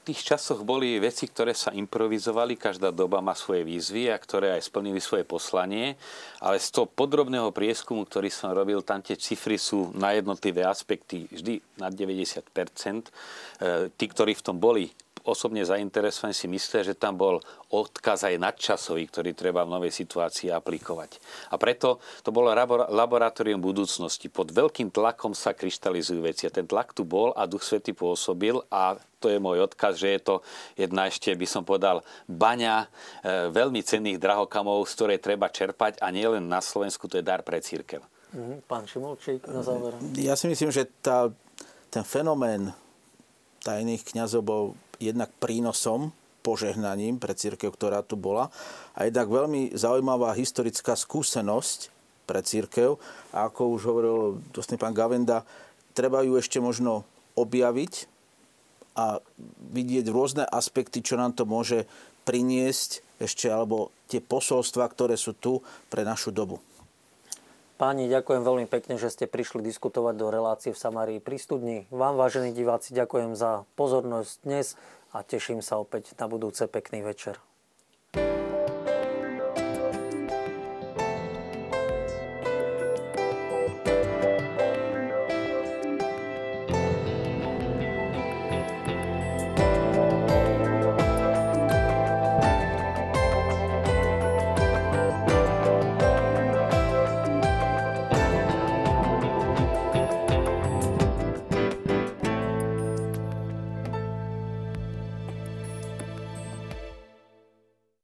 tých časoch boli veci, ktoré sa improvizovali, každá doba má svoje výzvy a ktoré aj splnili svoje poslanie, ale z toho podrobného prieskumu, ktorý som robil, tam tie cifry sú na jednotlivé aspekty vždy na 90%. E, tí, ktorí v tom boli osobne zainteresovaní, si myslia, že tam bol odkaz aj nadčasový, ktorý treba v novej situácii aplikovať. A preto to bolo laboratórium budúcnosti. Pod veľkým tlakom sa kryštalizujú veci. A ten tlak tu bol a Duch Svety pôsobil a to je môj odkaz, že je to jedna ešte, by som povedal, baňa e, veľmi cenných drahokamov, z ktorej treba čerpať a nielen na Slovensku, to je dar pre církev. Mhm. Pán Šimolčík, na záver. Ja si myslím, že tá, ten fenomén tajných kniazov bol jednak prínosom, požehnaním pre církev, ktorá tu bola a jednak veľmi zaujímavá historická skúsenosť pre církev. A ako už hovoril dostný pán Gavenda, treba ju ešte možno objaviť a vidieť rôzne aspekty, čo nám to môže priniesť ešte, alebo tie posolstva, ktoré sú tu pre našu dobu. Páni, ďakujem veľmi pekne, že ste prišli diskutovať do relácie v Samárii pri studni. Vám, vážení diváci, ďakujem za pozornosť dnes a teším sa opäť na budúce pekný večer.